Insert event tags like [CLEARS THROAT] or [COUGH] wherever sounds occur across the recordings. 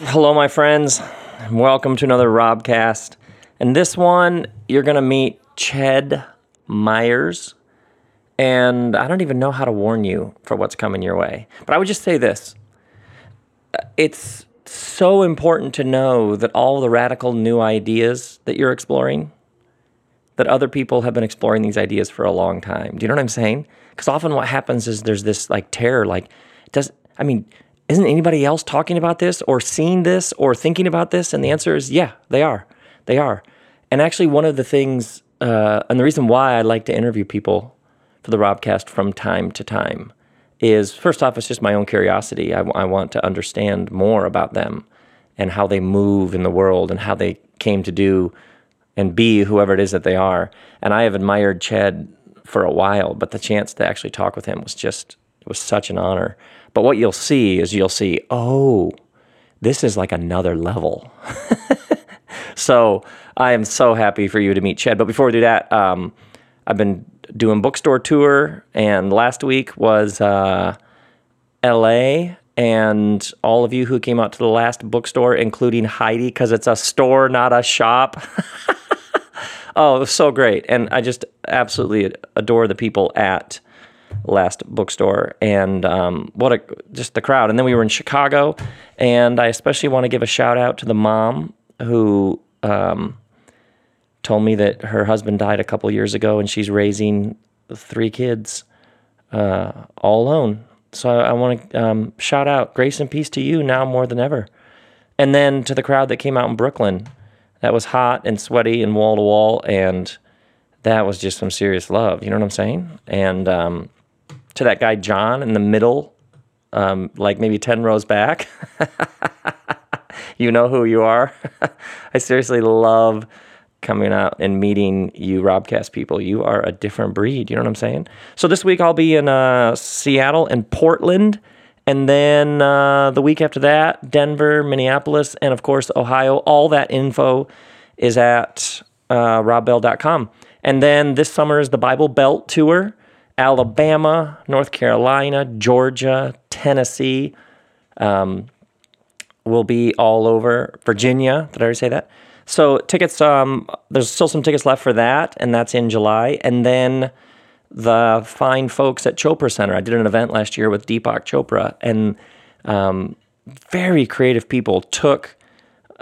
Hello, my friends. Welcome to another Robcast. And this one, you're going to meet Ched Myers. And I don't even know how to warn you for what's coming your way. But I would just say this it's so important to know that all the radical new ideas that you're exploring, that other people have been exploring these ideas for a long time. Do you know what I'm saying? Because often what happens is there's this like terror, like, does, I mean, isn't anybody else talking about this or seeing this or thinking about this? And the answer is, yeah, they are. They are. And actually, one of the things, uh, and the reason why I like to interview people for the Robcast from time to time is first off, it's just my own curiosity. I, I want to understand more about them and how they move in the world and how they came to do and be whoever it is that they are. And I have admired Ched for a while, but the chance to actually talk with him was just, it was such an honor. But what you'll see is you'll see, oh, this is like another level. [LAUGHS] so I am so happy for you to meet Ched. But before we do that, um, I've been doing bookstore tour, and last week was uh, L.A. And all of you who came out to the last bookstore, including Heidi, because it's a store, not a shop. [LAUGHS] oh, it was so great, and I just absolutely adore the people at last bookstore and um, what a just the crowd and then we were in chicago and i especially want to give a shout out to the mom who um, told me that her husband died a couple years ago and she's raising three kids uh, all alone so i, I want to um, shout out grace and peace to you now more than ever and then to the crowd that came out in brooklyn that was hot and sweaty and wall to wall and that was just some serious love. You know what I'm saying? And um, to that guy John in the middle, um, like maybe ten rows back. [LAUGHS] you know who you are. [LAUGHS] I seriously love coming out and meeting you Robcast people. You are a different breed. You know what I'm saying? So this week I'll be in uh, Seattle and Portland. And then uh, the week after that, Denver, Minneapolis, and of course, Ohio. All that info is at uh, robbell.com. And then this summer is the Bible Belt Tour Alabama, North Carolina, Georgia, Tennessee. Um, will be all over Virginia. Did I already say that? So tickets, um, there's still some tickets left for that, and that's in July. And then the fine folks at Chopra Center. I did an event last year with Deepak Chopra, and um, very creative people took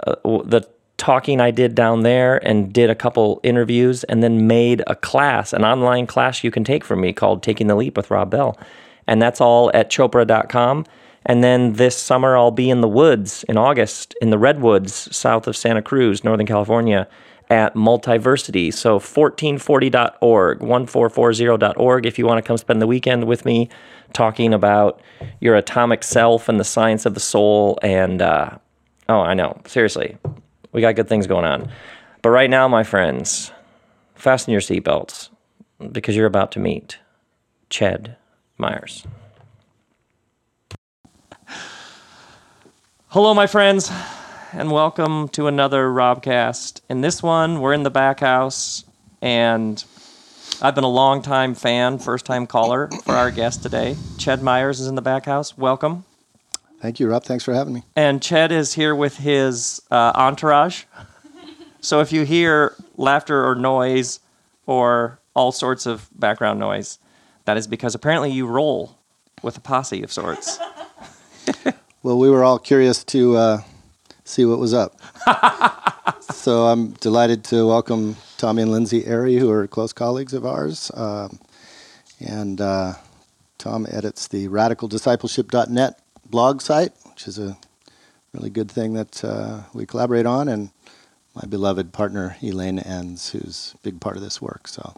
uh, the talking I did down there and did a couple interviews and then made a class, an online class you can take from me called Taking the Leap with Rob Bell. And that's all at chopra.com. And then this summer, I'll be in the woods in August in the Redwoods south of Santa Cruz, Northern California, at Multiversity. So 1440.org, 1440.org, if you want to come spend the weekend with me talking about your atomic self and the science of the soul. And, uh, oh, I know, seriously, we got good things going on. But right now, my friends, fasten your seatbelts because you're about to meet Ched Myers. Hello, my friends, and welcome to another Robcast. In this one, we're in the back house, and I've been a long time fan, first time caller for our guest today. Ched Myers is in the back house. Welcome. Thank you, Rob. Thanks for having me. And Ched is here with his uh, entourage. so if you hear laughter or noise or all sorts of background noise, that is because apparently you roll with a posse of sorts. [LAUGHS] well, we were all curious to uh, see what was up. [LAUGHS] so I'm delighted to welcome Tommy and Lindsay Airey, who are close colleagues of ours. Um, and uh, Tom edits the radicaldiscipleship.net blog site, which is a really good thing that uh, we collaborate on, and my beloved partner Elaine Enns, who's a big part of this work. So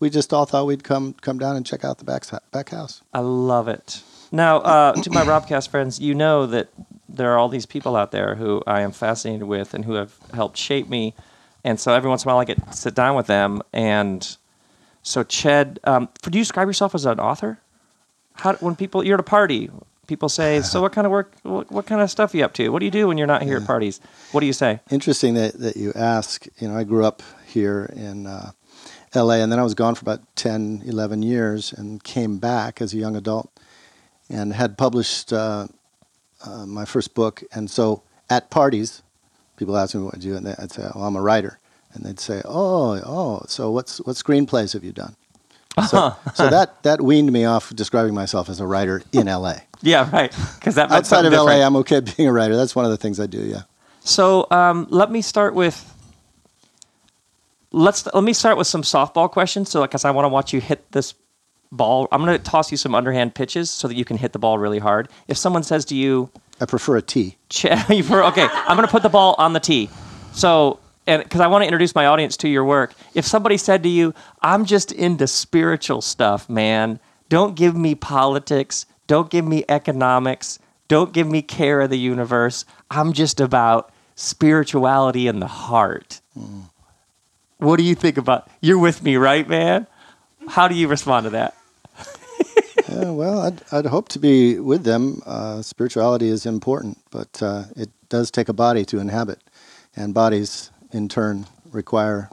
we just all thought we'd come come down and check out the back back house. I love it. Now, uh, to my Robcast friends, you know that there are all these people out there who I am fascinated with and who have helped shape me, and so every once in a while I get to sit down with them. And so, Ched, um, do you describe yourself as an author? How when people you're at a party, people say, [LAUGHS] "So what kind of work? What, what, kind of stuff are you up to? What do you do when you're not here yeah. at parties?" What do you say? Interesting that, that you ask. You know, I grew up here in uh, L.A. and then I was gone for about 10, 11 years, and came back as a young adult, and had published uh, uh, my first book. And so at parties, people ask me what I do, and I'd say, "Well, I'm a writer," and they'd say, "Oh, oh, so what's what screenplays have you done?" [LAUGHS] So, so that that weaned me off describing myself as a writer in LA. Yeah, right. Because that Outside of something LA. I'm okay [LAUGHS] being a writer. That's one of the things I do. Yeah. So um, let me start with let's let me start with some softball questions. So because I want to watch you hit this ball, I'm going to toss you some underhand pitches so that you can hit the ball really hard. If someone says to you, I prefer a T. [LAUGHS] Ch- you for- okay, I'm going to put the ball on the tee. So, and because I want to introduce my audience to your work, if somebody said to you, "I'm just into spiritual stuff, man. Don't give me politics. Don't give me economics. Don't give me care of the universe. I'm just about spirituality in the heart." What do you think about? You're with me, right, man? How do you respond to that? [LAUGHS] Yeah, well, I'd, I'd hope to be with them. Uh, spirituality is important, but uh, it does take a body to inhabit, and bodies, in turn, require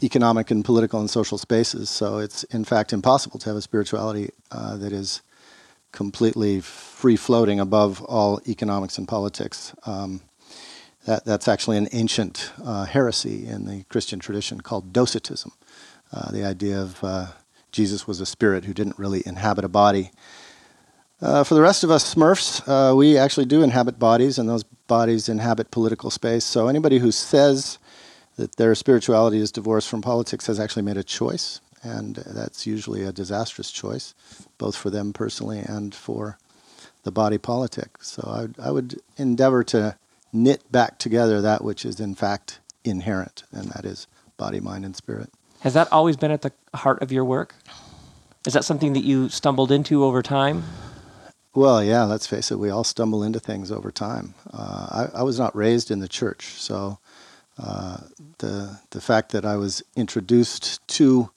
economic and political and social spaces. So it's, in fact, impossible to have a spirituality uh, that is completely free floating above all economics and politics. Um, that, that's actually an ancient uh, heresy in the Christian tradition called Docetism, uh, the idea of uh, Jesus was a spirit who didn't really inhabit a body. Uh, for the rest of us Smurfs, uh, we actually do inhabit bodies, and those bodies inhabit political space. So anybody who says that their spirituality is divorced from politics has actually made a choice, and that's usually a disastrous choice, both for them personally and for the body politic. So I, would- I would endeavor to knit back together that which is in fact inherent, and that is body, mind, and spirit. Has that always been at the heart of your work? Is that something that you stumbled into over time? Well, yeah, let's face it, we all stumble into things over time. Uh, I, I was not raised in the church, so uh, the, the fact that I was introduced to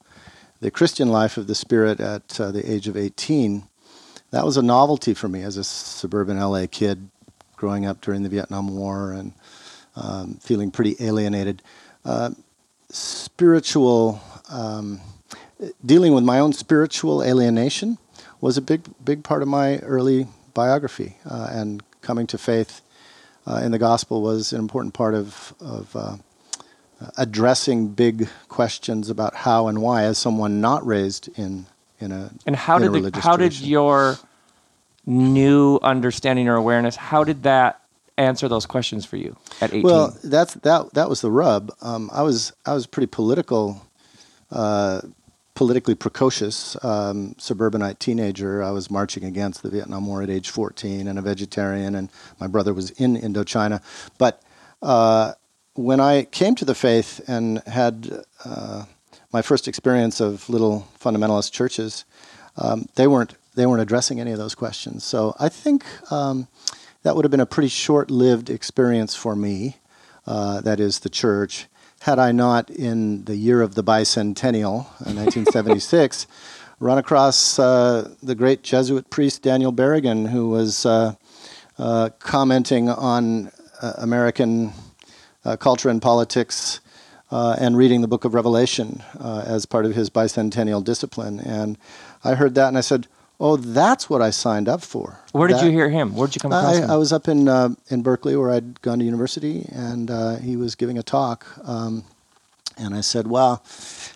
the Christian life of the Spirit at uh, the age of 18, that was a novelty for me as a suburban LA kid growing up during the Vietnam War and um, feeling pretty alienated. Uh, spiritual, um, dealing with my own spiritual alienation was a big, big part of my early biography, uh, and coming to faith uh, in the gospel was an important part of, of uh, addressing big questions about how and why, as someone not raised in in a And how did the, how did your new understanding or awareness how did that answer those questions for you at 18? Well, that's that. That was the rub. Um, I was I was pretty political, uh, politically precocious um, suburbanite teenager. I was marching against the Vietnam War at age 14, and a vegetarian. And my brother was in Indochina. But uh, when I came to the faith and had uh, my first experience of little fundamentalist churches, um, they weren't they weren't addressing any of those questions. So I think. Um, that would have been a pretty short-lived experience for me. Uh, that is the church. Had I not, in the year of the bicentennial, uh, [LAUGHS] 1976, run across uh, the great Jesuit priest Daniel Berrigan, who was uh, uh, commenting on uh, American culture and politics uh, and reading the book of Revelation uh, as part of his bicentennial discipline. And I heard that and I said, Oh, that's what I signed up for. Where did That- you hear him? Where did you come across I, him? I was up in uh, in Berkeley where I'd gone to university, and uh, he was giving a talk, um, and I said, "Wow,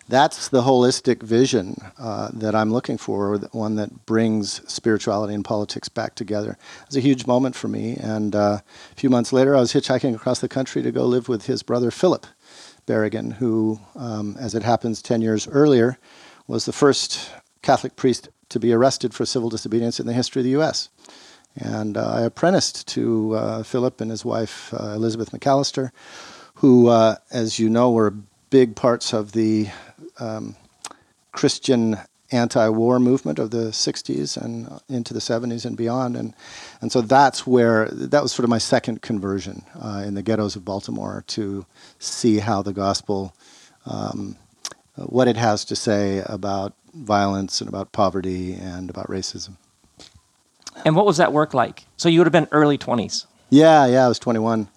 that's the holistic vision uh, that I'm looking for, one that brings spirituality and politics back together." It was a huge moment for me, and uh, a few months later, I was hitchhiking across the country to go live with his brother Philip Berrigan, who, um, as it happens, ten years earlier, was the first Catholic priest to be arrested for civil disobedience in the history of the U.S. And uh, I apprenticed to uh, Philip and his wife, uh, Elizabeth McAlister, who, uh, as you know, were big parts of the um, Christian anti-war movement of the 60s and uh, into the 70s and beyond. And, and so that's where, that was sort of my second conversion uh, in the ghettos of Baltimore to see how the gospel, um, what it has to say about violence and about poverty and about racism. and what was that work like? So you would have been early 20s. Yeah, yeah, I was 21.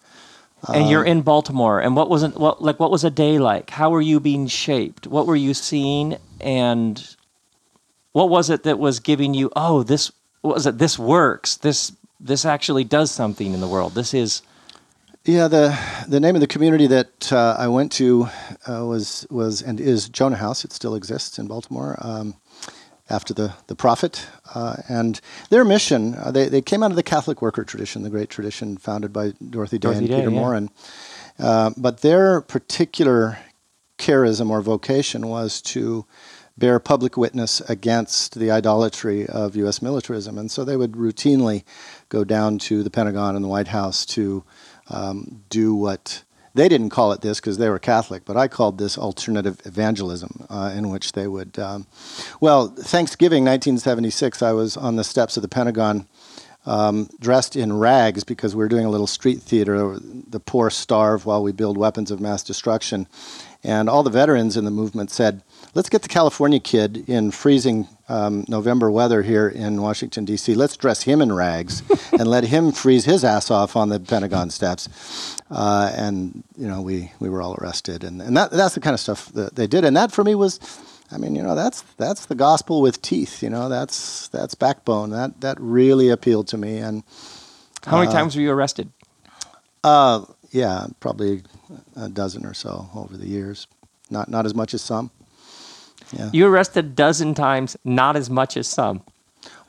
And Um, you're in Baltimore. And what wasn't what like what was a day like? How were you being shaped? What were you seeing? And what was it that was giving you? Oh, this what was it? This works. This this actually does something in the world. This is Yeah, the the name of the community that uh, I went to uh, was was and is Jonah House. It still exists in Baltimore. Um, after the the prophet, uh, and their mission, uh, they they came out of the Catholic worker tradition, the great tradition founded by Dorothy Day Dorothy and Day, Peter yeah. Maurin. Uh, but their particular charism or vocation was to bear public witness against the idolatry of U.S. militarism, and so they would routinely go down to the Pentagon and the White House to um, do what they didn't call it this because they were Catholic, but I called this alternative evangelism, uh, in which they would. Um, well, Thanksgiving 1976, I was on the steps of the Pentagon. Um, dressed in rags because we were doing a little street theater. The poor starve while we build weapons of mass destruction. And all the veterans in the movement said, let's get the California kid in freezing um, November weather here in Washington, D.C. Let's dress him in rags [LAUGHS] and let him freeze his ass off on the Pentagon steps. Uh, and, you know, we, we were all arrested. And, and that, that's the kind of stuff that they did. And that for me was, I mean, you know, that's, that's the gospel with teeth. You know, that's, that's backbone. That, that really appealed to me. And How many times were you arrested? uh, yeah, probably a dozen or so over the years. Not, not as much as some. Yeah. You arrested a dozen times, not as much as some.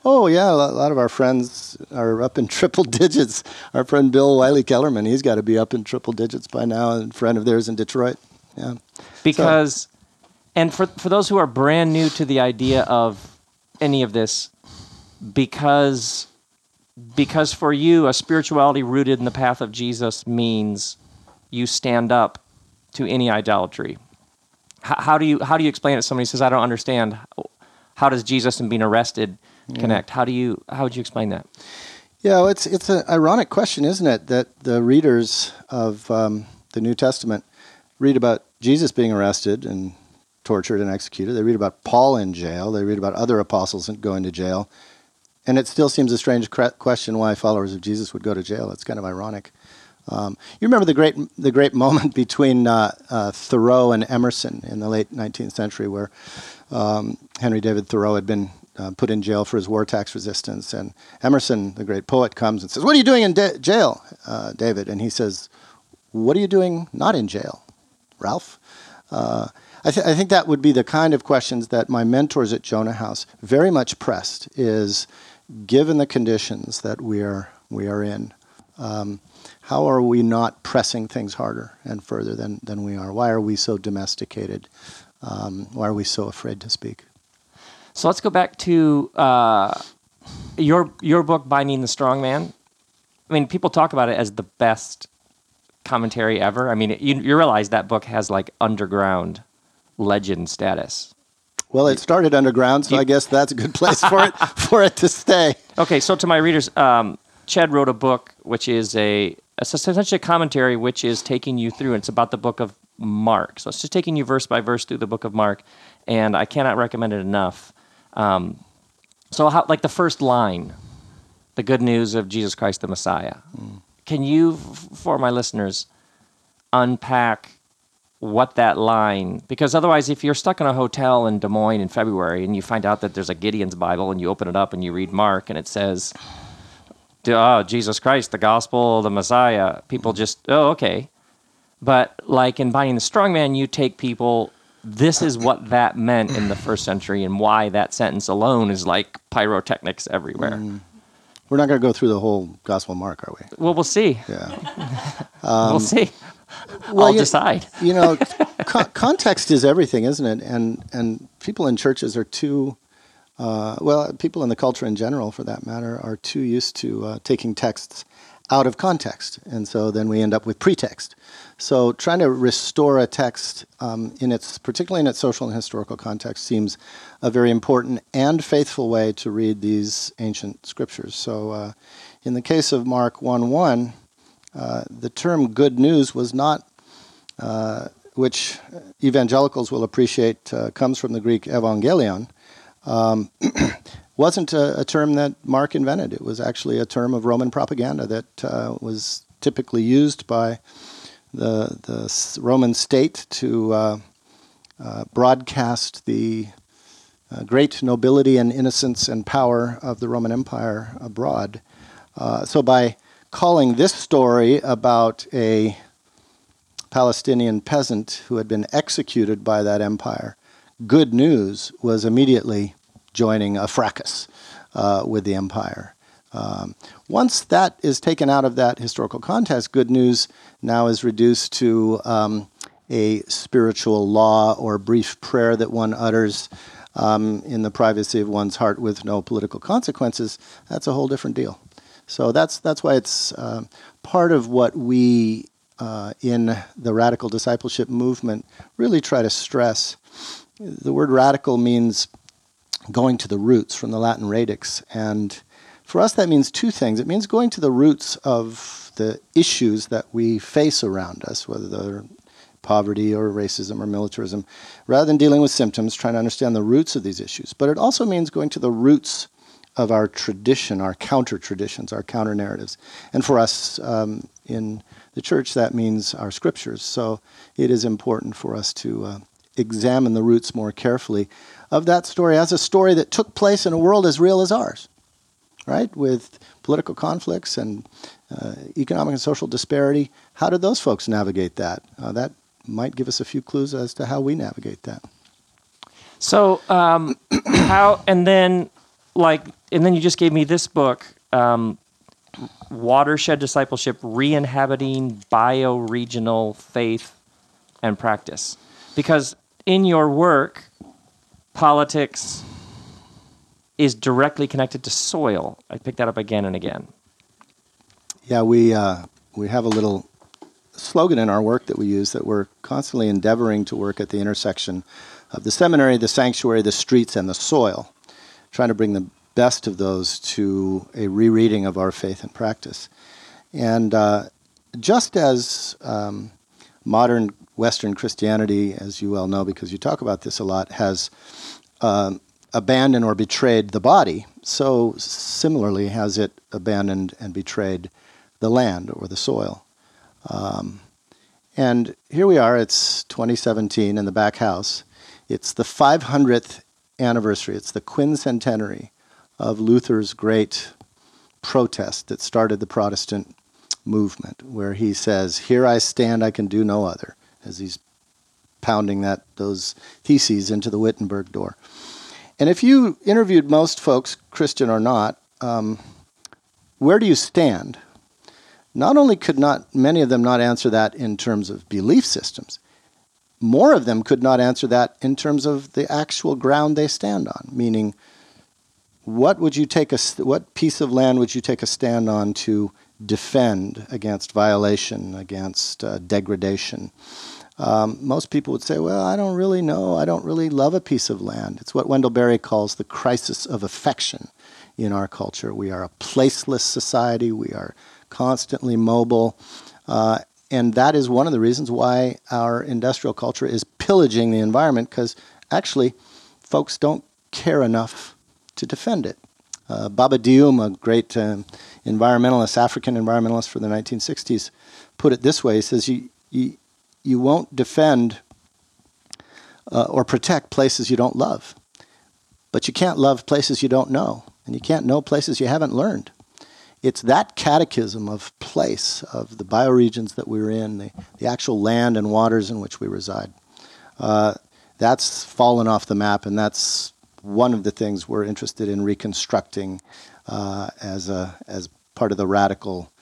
Oh yeah, a lot of our friends are up in [LAUGHS] triple digits. Our friend Bill Wylie-Kellermann, he's got to be up in triple digits by now. And a friend of theirs in Detroit. Yeah. because and for for those who are brand new to the idea of any of this because because for you a spirituality rooted in the path of Jesus means you stand up to any idolatry how, how do you how do you explain it somebody says I don't understand how does Jesus and being arrested connect how do you how would you explain that Yeah, well, it's it's an ironic question, isn't it, that the readers of um, the New Testament read about Jesus being arrested and tortured and executed. They read about Paul in jail. They read about other apostles going to jail, and it still seems a strange question why followers of Jesus would go to jail. It's kind of ironic. Um, you remember the great the great [LAUGHS] moment between uh, uh, Thoreau and Emerson in the late 19th century, where um, Henry David Thoreau had been uh, put in jail for his war tax resistance. And Emerson, the great poet, comes and says, What are you doing in da- jail, uh, David? And he says, What are you doing not in jail, Ralph? Uh, I, th- I think that would be the kind of questions that my mentors at Jonah House very much pressed is given the conditions that we are, we are in, um, how are we not pressing things harder and further than, than we are? Why are we so domesticated? Um, why are we so afraid to speak? So let's go back to uh, your your book, Binding the Strong Man. I mean, people talk about it as the best commentary ever. I mean, you, you realize that book has like underground legend status. Well, it started underground, so You- I guess that's a good place for it [LAUGHS] for it to stay. Okay, so to my readers, um, Ched wrote a book which is a it's essentially a commentary which is taking you through. And it's about the book of Mark. So it's just taking you verse by verse through the book of Mark, and I cannot recommend it enough. Um, so, how like the first line, the good news of Jesus Christ the Messiah. Can you, for my listeners, unpack what that line because otherwise if you're stuck in a hotel in Des Moines in February and you find out that there's a Gideon's Bible and you open it up and you read Mark and it says oh Jesus Christ the gospel the Messiah. People just oh okay. But like in binding the strong man you take people this is what that meant in the first century and why that sentence alone is like pyrotechnics everywhere. Mm. We're not going to go through the whole Gospel of Mark, are we? well we'll see. Yeah. [LAUGHS] Um, we'll see. well, I'll you- decide. You know, [LAUGHS] co- context is everything, isn't it? And and people in churches are too, uh, well, people in the culture in general, for that matter, are too used to uh, taking texts out of context, and so then we end up with pretext. So trying to restore a text um, in its, particularly in its social and historical context, seems a very important and faithful way to read these ancient scriptures. So, uh, in the case of Mark one one. Uh, the term good news was not uh, which evangelicals will appreciate uh, comes from the Greek evangelion, um, [CLEARS THROAT] wasn't a, a term that Mark invented. It was actually a term of Roman propaganda that uh, was typically used by the, the Roman state to uh, uh, broadcast the uh, great nobility and innocence and power of the Roman Empire abroad. Uh, so by calling this story about a Palestinian peasant who had been executed by that empire good news was immediately joining a fracas uh, with the empire. Um, once that is taken out of that historical context, good news now is reduced to um, a spiritual law or brief prayer that one utters um, in the privacy of one's heart with no political consequences. That's a whole different deal. So that's that's why it's uh, part of what we uh, in the radical discipleship movement really try to stress. The word radical means going to the roots from the Latin radix, and for us that means two things. It means going to the roots of the issues that we face around us, whether they're poverty or racism or militarism, rather than dealing with symptoms, trying to understand the roots of these issues. But it also means going to the roots of our tradition, our counter traditions, our counter narratives. And for us um, in the church, that means our scriptures. So it is important for us to uh, examine the roots more carefully of that story as a story that took place in a world as real as ours, right? With political conflicts and uh, economic and social disparity. How did those folks navigate that? Uh, that might give us a few clues as to how we navigate that. So, um, [CLEARS THROAT] how, and then, like, and then you just gave me this book, um, Watershed Discipleship Re Inhabiting Bioregional Faith and Practice. Because in your work, politics is directly connected to soil. I picked that up again and again. Yeah, we, uh, we have a little slogan in our work that we use that we're constantly endeavoring to work at the intersection of the seminary, the sanctuary, the streets, and the soil, trying to bring the best of those to a rereading of our faith and practice. And uh, just as um, modern Western Christianity, as you well know because you talk about this a lot, has um, abandoned or betrayed the body, so similarly has it abandoned and betrayed the land or the soil. Um, and here we are, it's 2017 in the back house. It's the 500th anniversary, it's the quincentenary of Luther's great protest that started the Protestant movement, where he says, Here I stand, I can do no other, as he's pounding that those theses into the Wittenberg door. And if you interviewed most folks, Christian or not, um, where do you stand? not only could not many of them not answer that in terms of belief systems, more of them could not answer that in terms of the actual ground they stand on, meaning what would you take a what piece of land would you take a stand on to defend against violation, against uh, degradation? Um, most people would say, "Well, I don't really know. I don't really love a piece of land." It's what Wendell Berry calls the crisis of affection in our culture. We are a placeless society. We are constantly mobile. Uh, and that is one of the reasons why our industrial culture is pillaging the environment because actually folks don't care enough to defend it. Uh, Baba Dioum, a great uh, environmentalist, African environmentalist for the 1960s, put it this way: He says, "You you, you won't defend uh, or protect places you don't love, but you can't love places you don't know, and you can't know places you haven't learned." it's that catechism of place, of the bioregions that we're in, the, the actual land and waters in which we reside. Uh, that's fallen off the map, and that's one of the things we're interested in reconstructing uh, as, a, as part of the radical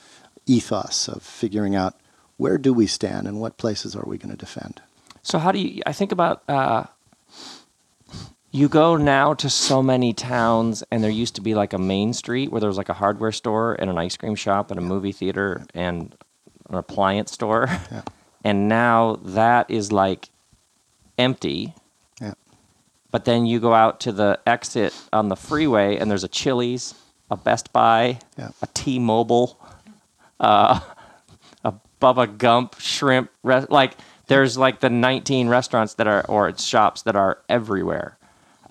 ethos of figuring out where do we stand and what places are we going to defend. So, how do you? I think about uh, you go now to so many towns and there used to be like a main street where there was like a hardware store and an ice cream shop and a movie theater and an appliance store yeah. [LAUGHS] and now that is like empty yeah. but then you go out to the exit on the freeway and there's a chili's a best buy yeah. a t-mobile uh, a bubba gump shrimp re- like there's like the 19 restaurants that are or shops that are everywhere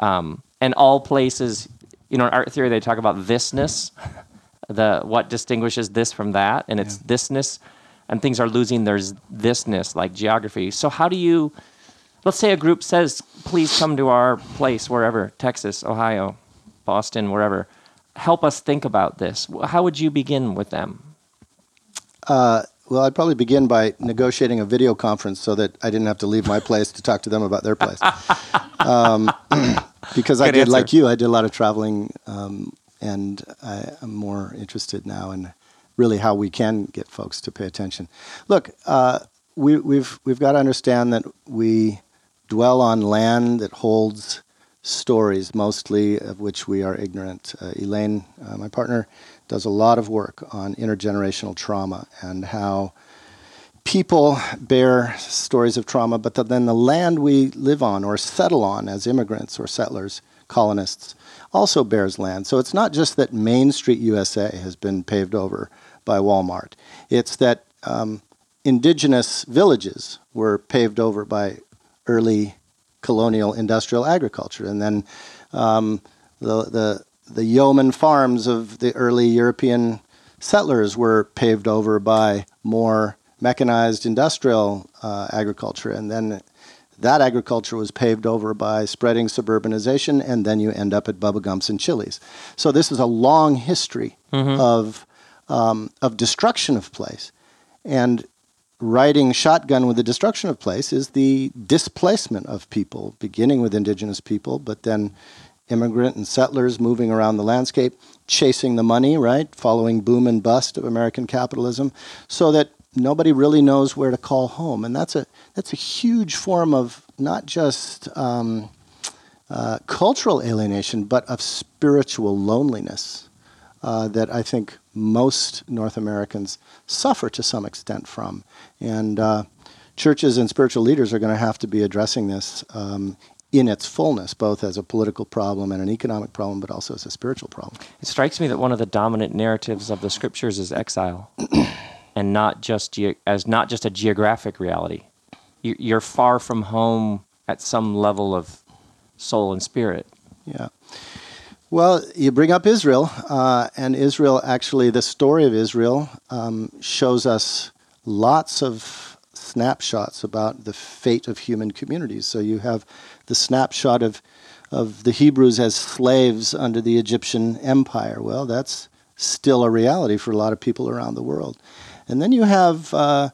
um, and all places, you know, in art theory, they talk about thisness, [LAUGHS] the what distinguishes this from that, and it's yeah. thisness, and things are losing their thisness, like geography. So how do you, let's say a group says, please come to our place, wherever, Texas, Ohio, Boston, wherever. Help us think about this. How would you begin with them? Uh, well, I'd probably begin by negotiating a video conference so that I didn't have to leave my place to talk to them about their place. Um, [CLEARS THROAT] because I did, answer. like you, I did a lot of traveling, um, and I, I'm more interested now in really how we can get folks to pay attention. Look, uh, we, we've we've got to understand that we dwell on land that holds stories, mostly of which we are ignorant. Uh, Elaine, uh, my partner, does a lot of work on intergenerational trauma and how people bear stories of trauma, but th- then the land we live on or settle on as immigrants or settlers, colonists, also bears land. So it's not just that Main Street USA has been paved over by Walmart, it's that um, indigenous villages were paved over by early colonial industrial agriculture. And then um, the, the, the yeoman farms of the early European settlers were paved over by more mechanized industrial uh, agriculture. And then that agriculture was paved over by spreading suburbanization, and then you end up at Bubba Gumps and Chili's. So this is a long history of, um, of destruction of place. And riding shotgun with the destruction of place is the displacement of people, beginning with indigenous people, but then immigrant and settlers moving around the landscape, chasing the money, right? Following boom and bust of American capitalism, so that nobody really knows where to call home. And that's a, that's a huge form of not just um, uh, cultural alienation, but of spiritual loneliness uh, that I think most North Americans suffer to some extent from. And uh, churches and spiritual leaders are going to have to be addressing this um, in its fullness, both as a political problem and an economic problem, but also as a spiritual problem. It strikes me that one of the dominant narratives of the scriptures is exile, [CLEARS THROAT] and not just ge- as not just a geographic reality. You- You're far from home at some level of soul and spirit. Yeah. Well, you bring up Israel, uh, and Israel actually, the story of Israel um, shows us lots of snapshots about the fate of human communities. So you have the snapshot of, of the Hebrews as slaves under the Egyptian Empire. Well, that's still a reality for a lot of people around the world. And then you have uh,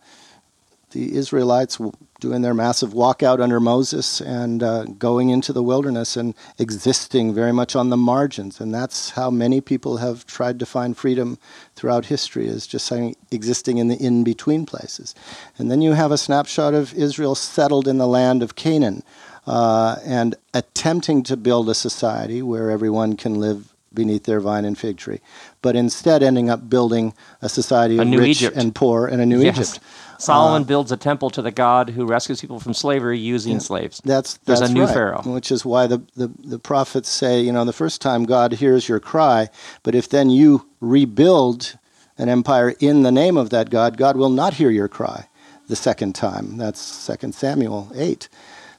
the Israelites doing their massive walkout under Moses and uh, going into the wilderness and existing very much on the margins. And that's how many people have tried to find freedom throughout history, is just existing in the in between places. And then you have a snapshot of Israel settled in the land of Canaan uh, and attempting to build a society where everyone can live beneath their vine and fig tree, but instead ending up building a society A of new rich Egypt. and poor and a new Yes. Egypt. Solomon builds a temple to the God who rescues people from slavery using slaves. That's that's There's a new right. Pharaoh. which is why the, the the prophets say, you know, the first time God hears your cry, but if then you rebuild an empire in the name of that God, God will not hear your cry the second time. That's Second Samuel eight.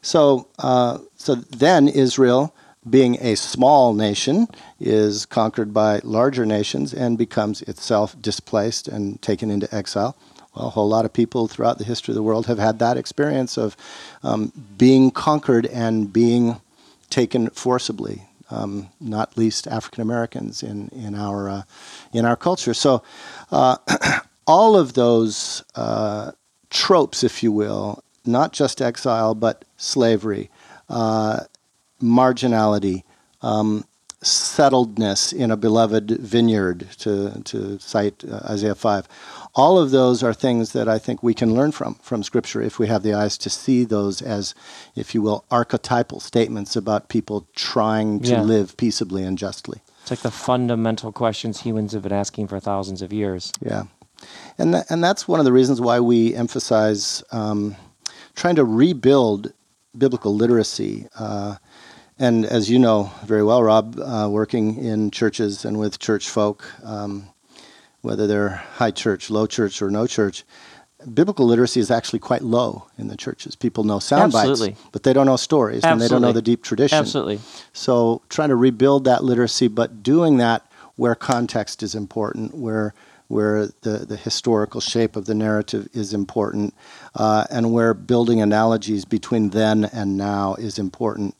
So uh, so then Israel, being a small nation, is conquered by larger nations and becomes itself displaced and taken into exile. Well, a whole lot of people throughout the history of the world have had that experience of um, being conquered and being taken forcibly. Um, not least African Americans in in our uh, in our culture. So, uh, [CLEARS THROAT] all of those uh, tropes, if you will, not just exile but slavery, uh, marginality, um, settledness in a beloved vineyard, to, to cite uh, Isaiah 5. All of those are things that I think we can learn from, from Scripture if we have the eyes to see those as, if you will, archetypal statements about people trying to Yeah. live peaceably and justly. It's like the fundamental questions humans have been asking for thousands of years. Yeah, and tha- and that's one of the reasons why we emphasize um, trying to rebuild biblical literacy. Uh, and as you know very well, Rob, uh, working in churches and with church folk, um, whether they're high church, low church, or no church, biblical literacy is actually quite low in the churches. People know sound bites, but they don't know stories, and they don't know the deep tradition. Absolutely. So trying to rebuild that literacy, but doing that where context is important, where where the, the historical shape of the narrative is important, uh, and where building analogies between then and now is important.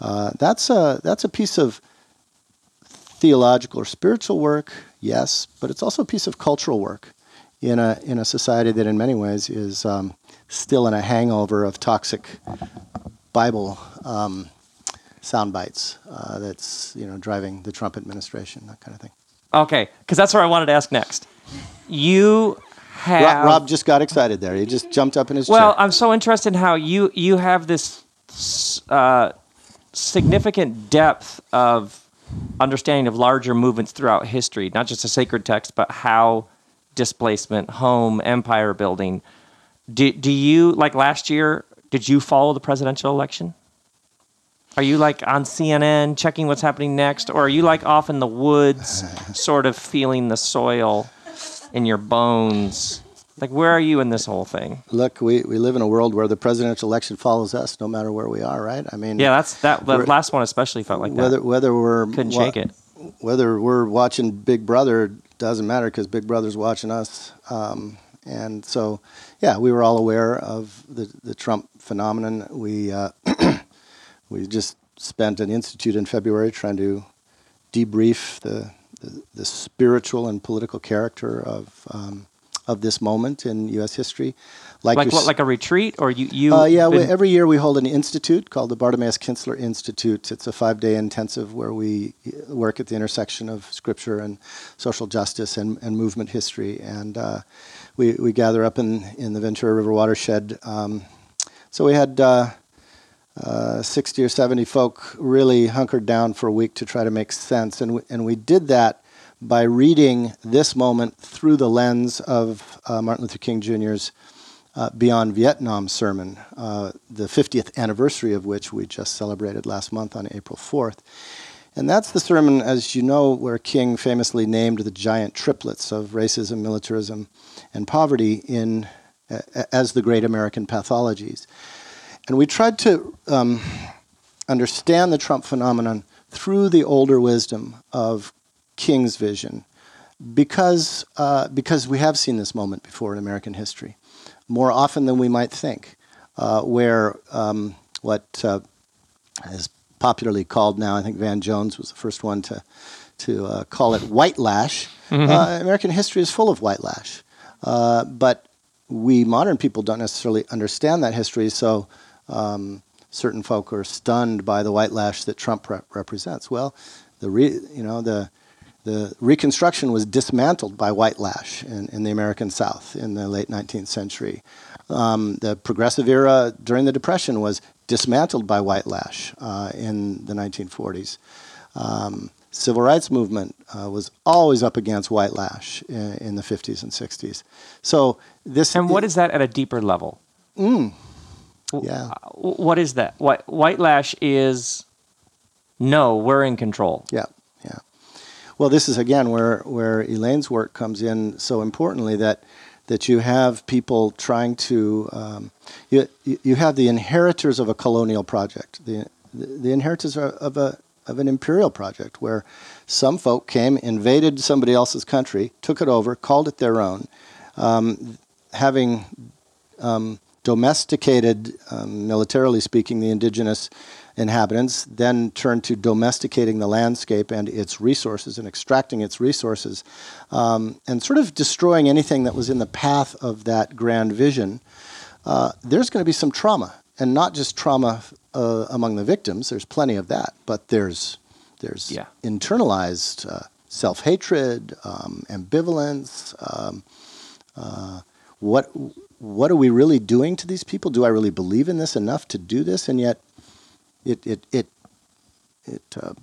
Uh, that's a that's a piece of theological or spiritual work, yes, but it's also a piece of cultural work in a in a society that in many ways is um, still in a hangover of toxic Bible um, sound bites uh, that's you know driving the Trump administration, that kind of thing. Okay, because that's where I wanted to ask next. You have Rob, Rob just got excited there. He just jumped up in his well, chair. Well, I'm so interested in how you you have this uh, significant depth of understanding of larger movements throughout history, not just a sacred text, but how displacement, home, empire building. Do, do you like last year? Did you follow the presidential election? Are you like on CNN checking what's happening next, or are you like off in the woods, [LAUGHS] sort of feeling the soil in your bones? Like, where are you in this whole thing? Look, we, we live in a world where the presidential election follows us no matter where we are, right? I mean, Yeah, that's that. The last one especially felt like whether that. whether we're Couldn't wa- shake it. whether we're watching Big Brother doesn't matter because Big Brother's watching us. Um, and so, yeah, we were all aware of the, the Trump phenomenon. We uh, [CLEARS THROAT] we just spent an institute in February trying to debrief the the, spiritual and political character of um, of this moment in U.S. history. Like your what? Like a retreat, or you? You? uh, yeah, we, every year we hold an institute called the Bartimaeus Kinsler Institute. It's a five-day intensive where we uh, work at the intersection of scripture and social justice and, and movement history. And uh, we, we gather up in, in the Ventura River watershed. Um, so we had uh, uh, 60 or 70 folk really hunkered down for a week to try to make sense. And we, and we did that by reading this moment through the lens of uh, Martin Luther King Jr.'s uh, Beyond Vietnam sermon, uh, the 50th anniversary of which we just celebrated last month on April 4th. And that's the sermon, as you know, where King famously named the giant triplets of racism, militarism, and poverty in, as the great American pathologies. And we tried to um, understand the Trump phenomenon through the older wisdom of King's vision because, uh, because we have seen this moment before in American history more often than we might think, uh, where um, what uh, is popularly called now, I think Van Jones was the first one to, to uh, call it white lash. Uh, American history is full of white lash. Uh, but we modern people don't necessarily understand that history, so um, certain folk are stunned by the white lash that Trump rep- represents. Well, the re- you know the the Reconstruction was dismantled by white lash in, in the American South in the late 19th century. Um, the progressive era during the Depression was dismantled by white lash uh, in the 1940s. Um, civil rights movement uh, was always up against white lash in, in the 50s and 60s. So this and what is that at a deeper level? Yeah What is that? What white lash is? No, we're in control. Yeah, yeah. Well, this is again where where Elaine's work comes in so importantly that that you have people trying to um, you you have the inheritors of a colonial project, the the, inheritors of of a of an imperial project where some folk came, invaded somebody else's country, took it over, called it their own, um, having um, domesticated, um, militarily speaking, the indigenous inhabitants, then turned to domesticating the landscape and its resources and extracting its resources, um, and sort of destroying anything that was in the path of that grand vision, uh, there's going to be some trauma. And not just trauma uh, among the victims, there's plenty of that, but there's, there's Yeah. internalized uh, self hatred, um, ambivalence. Um, uh, what what are we really doing to these people? Do I really believe in this enough to do this? And yet, it it it it uh,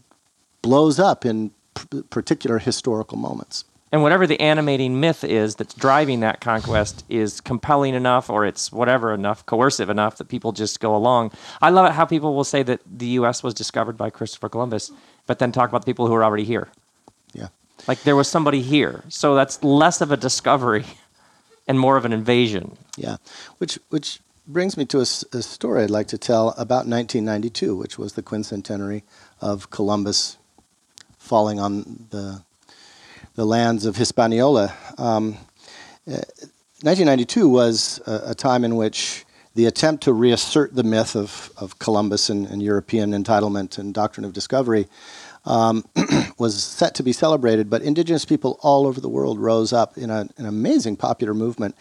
blows up in p- particular historical moments. And whatever the animating myth is that's driving that conquest is compelling enough, or it's whatever enough, coercive enough that people just go along. I love it how people will say that the U.S. was discovered by Christopher Columbus, but then talk about the people who are already here. Yeah. Like there was somebody here. So that's less of a discovery [LAUGHS] and more of an invasion. Yeah, which which brings me to a story I'd like to tell about 1992, which was the quincentenary of Columbus falling on the the lands of Hispaniola. Um, uh, 1992 was a, a time in which the attempt to reassert the myth of, of Columbus and, and European entitlement and doctrine of discovery um, [CLEARS THROAT] was set to be celebrated, but indigenous people all over the world rose up in a, an amazing popular movement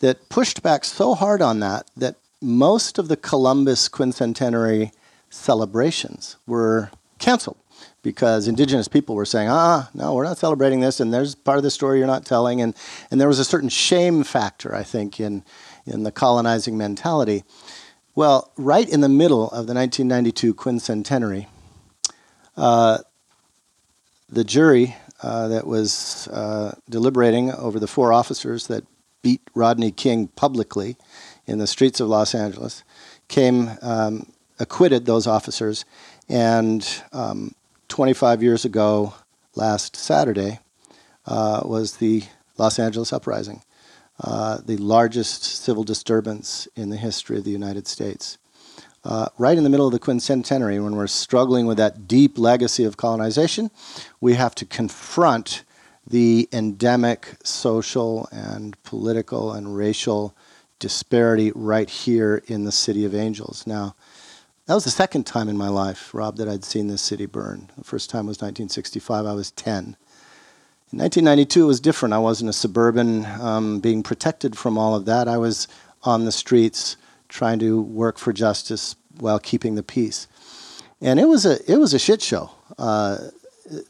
that pushed back so hard on that that most of the Columbus quincentenary celebrations were canceled because indigenous people were saying, ah, no, we're not celebrating this, and there's part of the story you're not telling. And, and there was a certain shame factor, I think, in, in the colonizing mentality. Well, right in the middle of the 1992 quincentenary, the jury uh, that was uh, deliberating over the four officers that beat Rodney King publicly in the streets of Los Angeles came, um, acquitted those officers, and um, 25 years ago, last Saturday, uh, was the Los Angeles Uprising, uh, the largest civil disturbance in the history of the United States. Uh, right in the middle of the quincentenary, when we're struggling with that deep legacy of colonization, we have to confront the endemic social and political and racial disparity right here in the City of Angels. Now, that was the second time in my life, Rob, that I'd seen this city burn. The first time was 1965. I was 10. In 1992, it was different. I wasn't a suburban um, being protected from all of that. I was on the streets trying to work for justice while keeping the peace. And it was a, it was a shit show. Uh,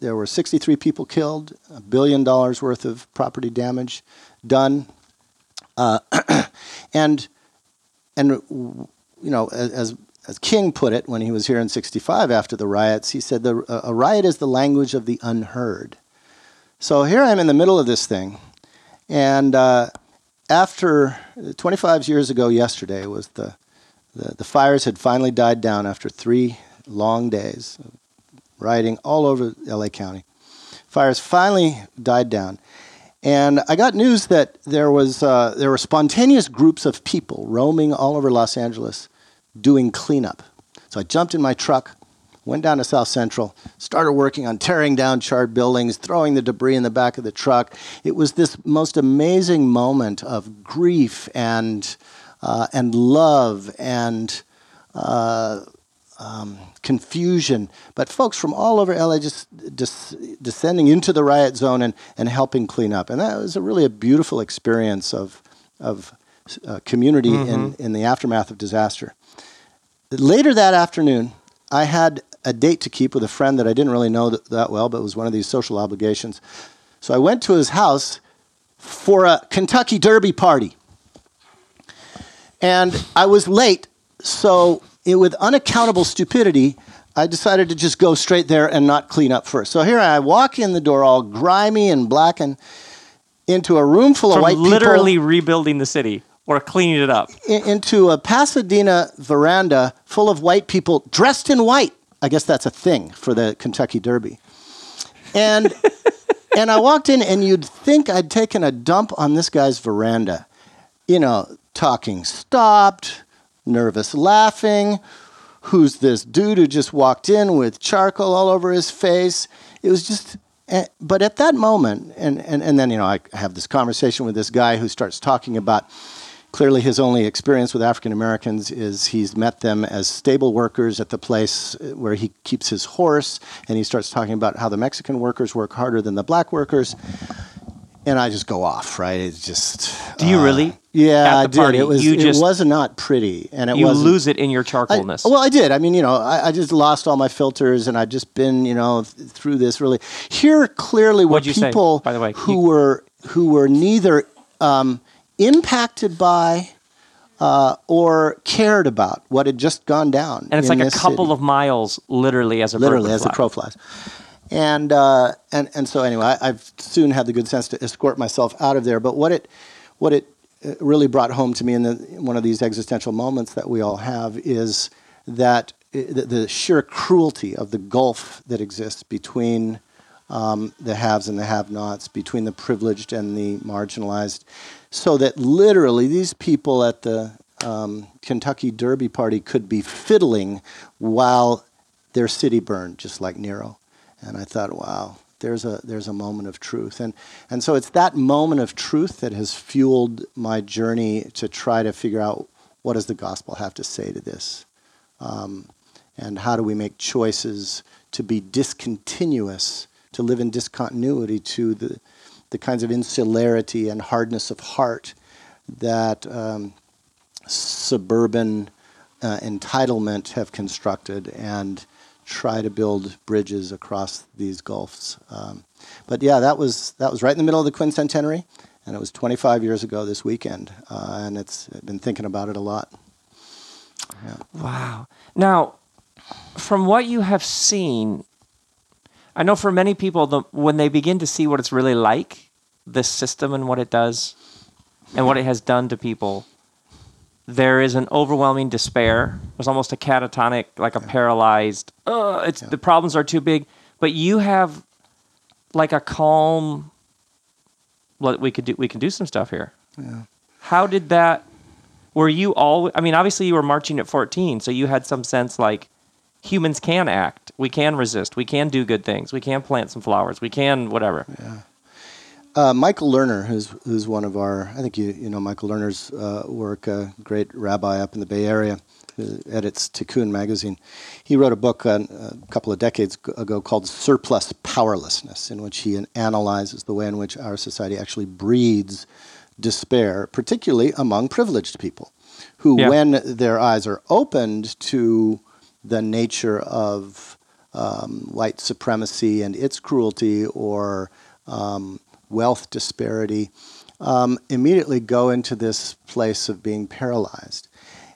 there were 63 people killed, a billion dollars worth of property damage done. Uh, [CLEARS THROAT] and, and, you know, as, as King put it when he was here in 65 after the riots, he said, the, a riot is the language of the unheard. So here I am in the middle of this thing. And uh, after 25 years ago, yesterday, was the, the, the, fires had finally died down after three long days of rioting all over LA County. Fires finally died down. And I got news that there, was, uh, there were spontaneous groups of people roaming all over Los Angeles doing cleanup. So I jumped in my truck, went down to South Central, started working on tearing down charred buildings, throwing the debris in the back of the truck. It was this most amazing moment of grief and, uh, and love and uh, um, confusion. But folks from all over LA just, just descending into the riot zone and, and helping clean up. And that was a really a beautiful experience of, of uh, community mm-hmm. in, in the aftermath of disaster. Later that afternoon, I had a date to keep with a friend that I didn't really know that, that well, but it was one of these social obligations. So I went to his house for a Kentucky Derby party. And I was late, so it, with unaccountable stupidity, I decided to just go straight there and not clean up first. So here I walk in the door all grimy and black and into a room full From of white literally people. Literally rebuilding the city or cleaning it up. into a Pasadena veranda full of white people dressed in white. I guess that's a thing for the Kentucky Derby. And [LAUGHS] and I walked in and you'd think I'd taken a dump on this guy's veranda. You know, talking stopped, nervous laughing. Who's this dude who just walked in with charcoal all over his face? It was just eh, but at that moment, and, and, and then, you know, I have this conversation with this guy who starts talking about Clearly, his only experience with African Americans is he's met them as stable workers at the place where he keeps his horse, and he starts talking about how the Mexican workers work harder than the black workers. And I just go off, right? It's just. Do you uh, really? Yeah, I did. it was. it was not pretty, and it you lose it in your charcoalness. I, well, I did. I mean, you know, I, I, just lost all my filters, and I'd just been, you know, th- through this really. Here, clearly, were people say, by the way, who you, were who were neither um, impacted by uh, or cared about what had just gone down. And it's like a couple city. of miles, literally, as a literally as the crow flies. And uh, and and so anyway, I, have soon had the good sense to escort myself out of there. But what it what it uh, really brought home to me in the, one of these existential moments that we all have is that uh, the, the sheer cruelty of the gulf that exists between um, the haves and the have-nots, between the privileged and the marginalized so that literally these people at the um, Kentucky Derby party could be fiddling while their city burned, just like Nero. And I thought, wow, there's a there's a moment of truth, and and so it's that moment of truth that has fueled my journey to try to figure out what does the gospel have to say to this, um, and how do we make choices to be discontinuous, to live in discontinuity to the, the kinds of insularity and hardness of heart that um, suburban uh, entitlement have constructed and try to build bridges across these gulfs. Um, but yeah, that was that was right in the middle of the quincentenary, and it was 25 years ago this weekend, uh, and it's I've been thinking about it a lot. Yeah. Wow. Now, from what you have seen, I know for many people, the, when they begin to see what it's really like, this system and what it does, and what it has done to people, there is an overwhelming despair. There's almost a catatonic, like a paralyzed. Uh, it's yeah. the problems are too big. But you have like a calm. Well, we could do we can do some stuff here. Yeah. How did that? Were you all? I mean, obviously you were marching at 14, so you had some sense like humans can act. We can resist. We can do good things. We can plant some flowers. We can whatever. Yeah. Uh, Michael Lerner, who's who's one of our, I think you you know Michael Lerner's uh, work, a great rabbi up in the Bay Area, who edits Tikkun magazine. He wrote a book uh, a couple of decades ago called Surplus Powerlessness, in which he analyzes the way in which our society actually breeds despair, particularly among privileged people, who, yeah. when their eyes are opened to the nature of um, white supremacy and its cruelty, or um, wealth disparity, um, immediately go into this place of being paralyzed.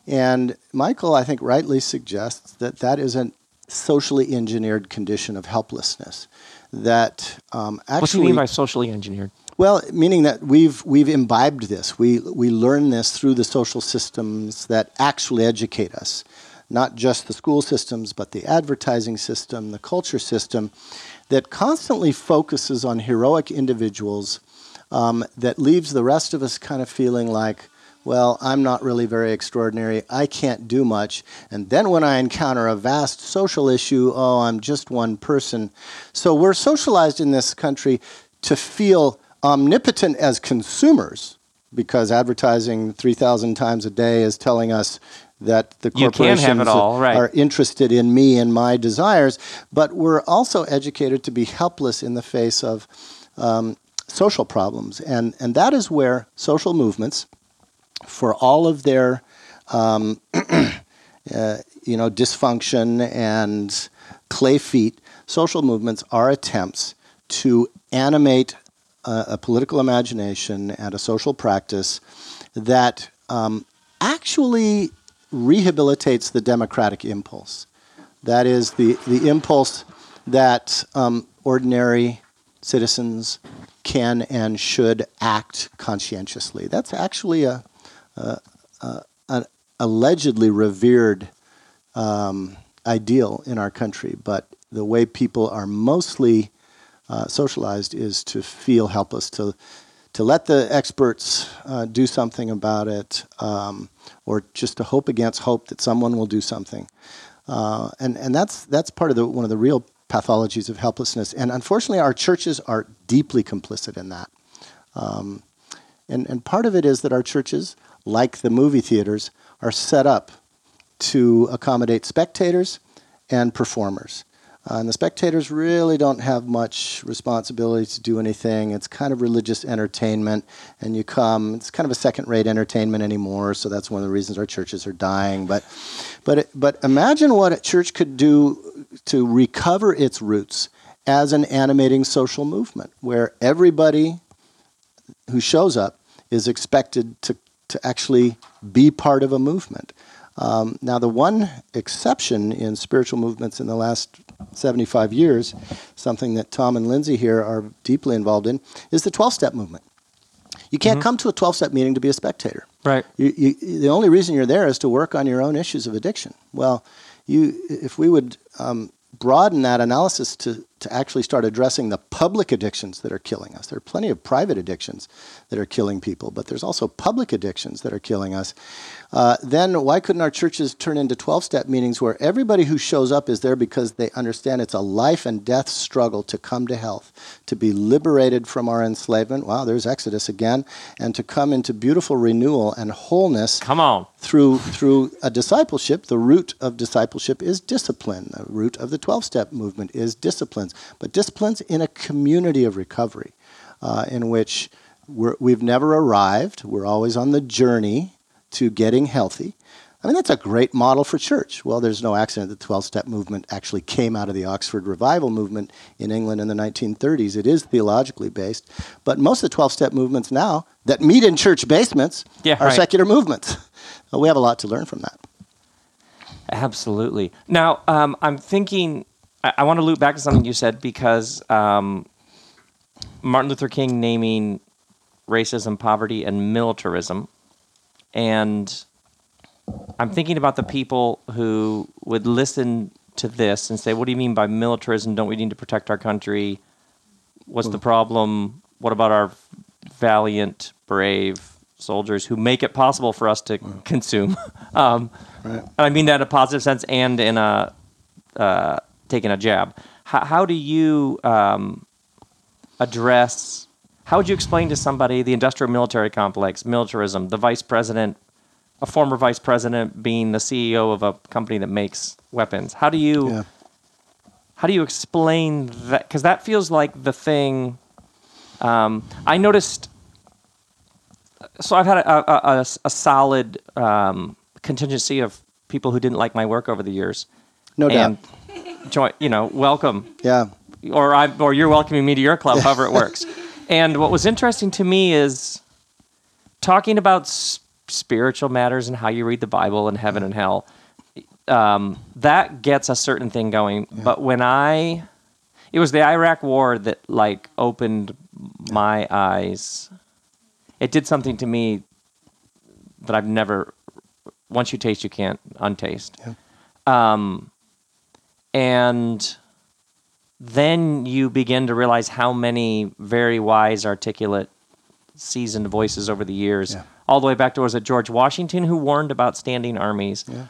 And Michael, I think, rightly suggests that that is a socially engineered condition of helplessness. That um, actually. What do you mean by socially engineered? Well, meaning that we've we've imbibed this. We we learn this through the social systems that actually educate us, not just the school systems, but the advertising system, the culture system, that constantly focuses on heroic individuals um, that leaves the rest of us kind of feeling like, well, I'm not really very extraordinary. I can't do much. And then when I encounter a vast social issue, oh, I'm just one person. So we're socialized in this country to feel omnipotent as consumers because advertising 3,000 times a day is telling us that the corporations all, right. are interested in me and my desires, but we're also educated to be helpless in the face of um, social problems. And, and that is where social movements, for all of their um, [CLEARS THROAT] uh, you know, dysfunction and clay feet, social movements are attempts to animate a, a political imagination and a social practice that um, actually rehabilitates the democratic impulse. That is the, the impulse that um, ordinary citizens can and should act conscientiously. That's actually a, a, a an allegedly revered um, ideal in our country, but the way people are mostly uh, socialized is to feel helpless, to to let the experts uh, do something about it, um, or just to hope against hope that someone will do something. Uh, and and that's that's part of the one of the real pathologies of helplessness. And unfortunately, our churches are deeply complicit in that. Um, and and part of it is that our churches, like the movie theaters, are set up to accommodate spectators and performers. Uh, and the spectators really don't have much responsibility to do anything. It's kind of religious entertainment, and you come. It's kind of a second-rate entertainment anymore. So that's one of the reasons our churches are dying. But, but, but imagine what a church could do to recover its roots as an animating social movement, where everybody who shows up is expected to to actually be part of a movement. Um, now, the one exception in spiritual movements in the last 75 years, something that Tom and Lindsay here are deeply involved in, is the 12 step movement. You can't mm-hmm. come to a 12 step meeting to be a spectator. Right. You, you, the only reason you're there is to work on your own issues of addiction. Well, you, if we would um, broaden that analysis to to actually start addressing the public addictions that are killing us. There are plenty of private addictions that are killing people, but there's also public addictions that are killing us. Uh, then why couldn't our churches turn into 12 step meetings where everybody who shows up is there because they understand it's a life and death struggle to come to health, to be liberated from our enslavement? Wow, there's Exodus again, and to come into beautiful renewal and wholeness. Come on. Through, through a discipleship, the root of discipleship is discipline. The root of the 12 step movement is disciplines, but disciplines in a community of recovery uh, in which we have never arrived, we're always on the journey to getting healthy. I mean, that's a great model for church. Well, there's no accident that the 12 step movement actually came out of the Oxford Revival movement in England in the 1930s. It is theologically based. But most of the 12 step movements now that meet in church basements yeah, are right. secular movements. [LAUGHS] We have a lot to learn from that. Absolutely. Now, um, I'm thinking, I, I, want to loop back to something you said because um, Martin Luther King naming racism, poverty, and militarism and I'm thinking about the people who would listen to this and say, What do you mean by militarism? Don't we need to protect our country? What's the problem? What about our valiant, brave soldiers who make it possible for us to consume? [LAUGHS] um, right. I mean that in a positive sense and in a uh, taking a jab. How, how do you um, address how would you explain to somebody the industrial military complex, militarism, the vice president, a former vice president being the CEO of a company that makes weapons? How do you yeah. how do you explain that? Because that feels like the thing. Um, I noticed. So I've had a, a, a, a solid um, contingency of people who didn't like my work over the years. No doubt. Join, you know, welcome. Yeah. Or I, or you're welcoming me to your club, however it works. [LAUGHS] And what was interesting to me is talking about s- spiritual matters and how you read the Bible and heaven and hell. Um, that gets a certain thing going. Yeah. But when I, it was the Iraq War that like opened my eyes. It did something to me that I've never. Once you taste, you can't untaste. Yeah. Um, and then you begin to realize how many very wise, articulate, seasoned voices over the years, yeah. all the way back to was it George Washington who warned about standing armies. Yeah.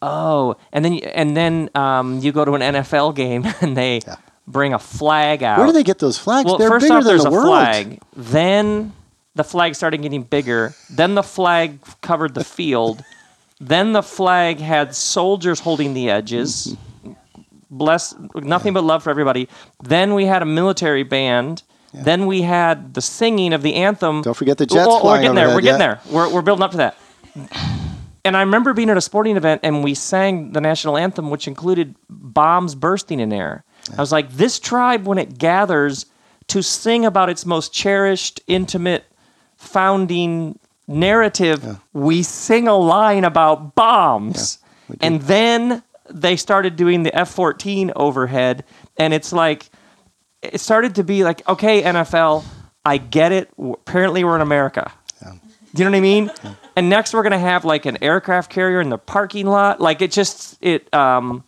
Oh, and then and then um, you go to an NFL game [LAUGHS] and they yeah. bring a flag out. Where do they get those flags? Well, They're first off, there's the a world. flag. Then the flag started getting bigger. Then the flag covered the field. then the flag had soldiers holding the edges. [LAUGHS] bless, nothing but love for everybody. Then we had a military band. Yeah. Then we had the singing of the anthem. Don't forget the jets flying We're getting there. We're getting yeah. there. We're, we're building up to that. And I remember being at a sporting event and we sang the national anthem, which included bombs bursting in air. Yeah. I was like, this tribe, when it gathers to sing about its most cherished, intimate, founding narrative, we sing a line about bombs. And then they started doing the F 14 overhead, and it's like, it started to be like, okay, NFL, I get it. Apparently, we're in America. Yeah. Do you know what I mean? Yeah. And next, we're gonna have like an aircraft carrier in the parking lot. Like it just it. Um,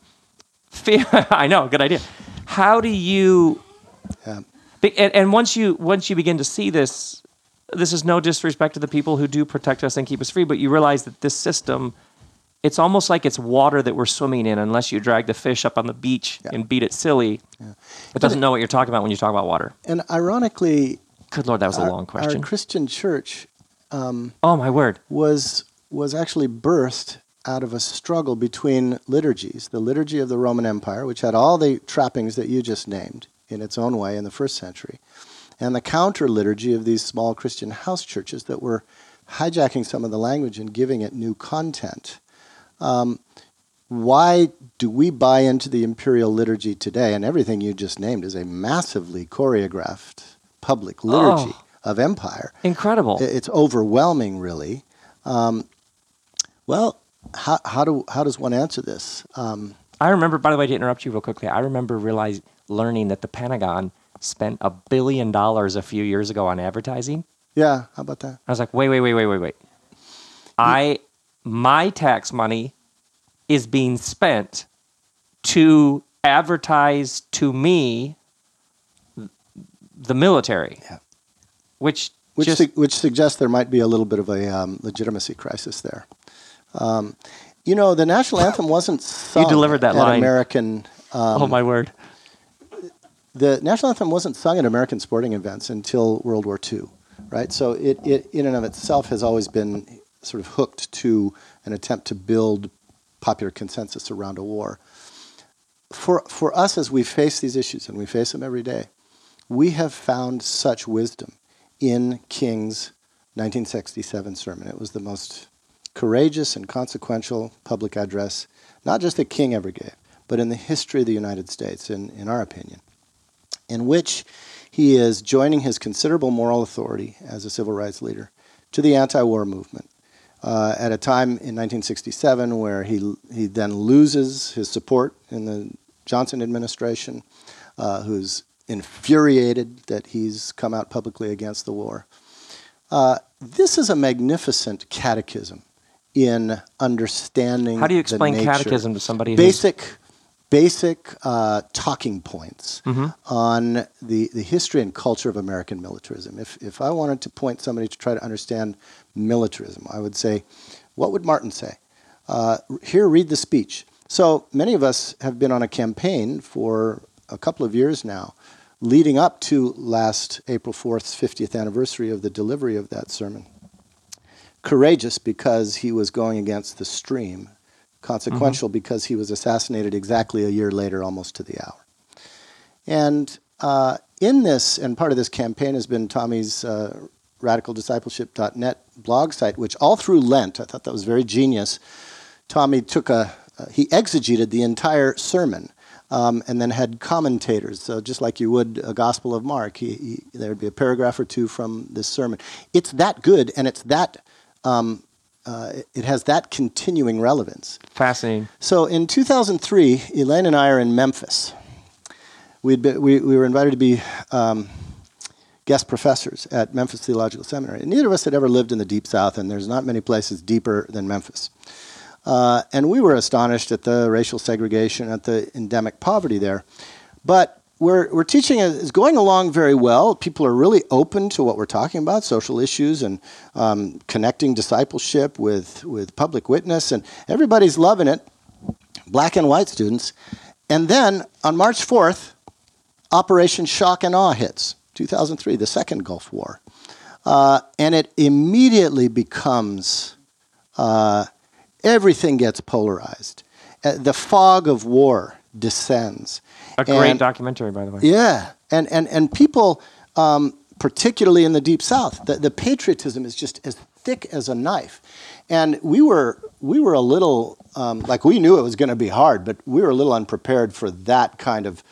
[LAUGHS] I know, good idea. How do you? Yeah. And, and once you once you begin to see this, this is no disrespect to the people who do protect us and keep us free, but you realize that this system it's almost like it's water that we're swimming in unless you drag the fish up on the beach yeah. and beat it silly. Yeah. It doesn't know what you're talking about when you talk about water. And ironically, good lord, that was our, a long question. Our Christian church, um, oh my word, was was actually birthed out of a struggle between liturgies. The liturgy of the Roman Empire, which had all the trappings that you just named in its own way in the first century, and the counter liturgy of these small Christian house churches that were hijacking some of the language and giving it new content. Um, why do we buy into the imperial liturgy today? And everything you just named is a massively choreographed public liturgy oh, of empire. Incredible. It's overwhelming, really. Um, well, how, how, do, how does one answer this? Um, I remember, by the way, to interrupt you real quickly, I remember realize, learning that the Pentagon spent a billion dollars a few years ago on advertising. Yeah, how about that? I was like, wait, wait, wait, wait, wait, wait. I my tax money is being spent to advertise to me the military, Yeah. which which just su- which suggests there might be a little bit of a um, legitimacy crisis there. Um, you know, the national [LAUGHS] anthem wasn't sung delivered that at line. American. Um, oh my word. the national anthem wasn't sung at American sporting events until World War II, right? So it, it in and of itself has always been sort of hooked to an attempt to build popular consensus around a war. For for us, as we face these issues, and we face them every day, we have found such wisdom in King's 1967 sermon. It was the most courageous and consequential public address, not just that King ever gave, but in the history of the United States, in, in our opinion, in which he is joining his considerable moral authority as a civil rights leader to the anti war movement. Uh, at a time in 1967 where he, he then loses his support in the Johnson administration, uh, who's infuriated that he's come out publicly against the war. Uh, this is a magnificent catechism in understanding. How do you explain catechism to somebody Basic, basic uh, talking points Mm-hmm. on the, the history and culture of American militarism. If, if I wanted to point somebody to try to understand militarism, I would say, what would Martin say? Uh, here, read the speech. So many of us have been on a campaign for a couple of years now, leading up to last April 4th, 50th anniversary of the delivery of that sermon. Courageous because he was going against the stream, consequential because he was assassinated exactly a year later, almost to the hour. And uh, in this, and part of this campaign has been Tommy's uh, radicaldiscipleship.net blog site, which all through Lent, I thought that was very genius. Tommy took a, uh, he exegeted the entire sermon um, and then had commentators. So just like you would a Gospel of Mark, he, he, there would be a paragraph or two from this sermon. It's that good and it's that, um, uh, it has that continuing relevance. fascinating. So in 2003, Elaine and I are in Memphis. We'd been, we, we were invited to be um, guest professors at Memphis Theological Seminary. And neither of us had ever lived in the Deep South, and there's not many places deeper than Memphis. Uh, and we were astonished at the racial segregation, at the endemic poverty there. But we're, we're teaching is going along very well. People are really open to what we're talking about, social issues and um, connecting discipleship with, with public witness, and everybody's loving it, black and white students. And then on March 4th, Operation Shock and Awe hits, 2003, the second Gulf War. Uh, and it immediately becomes uh, everything gets polarized. Uh, the fog of war descends. A great And- documentary, by the way. yeah, and and and people, um, particularly in the deep south, the, the patriotism is just as thick as a knife, and we were we were a little um, like we knew it was going to be hard, but we were a little unprepared for that kind of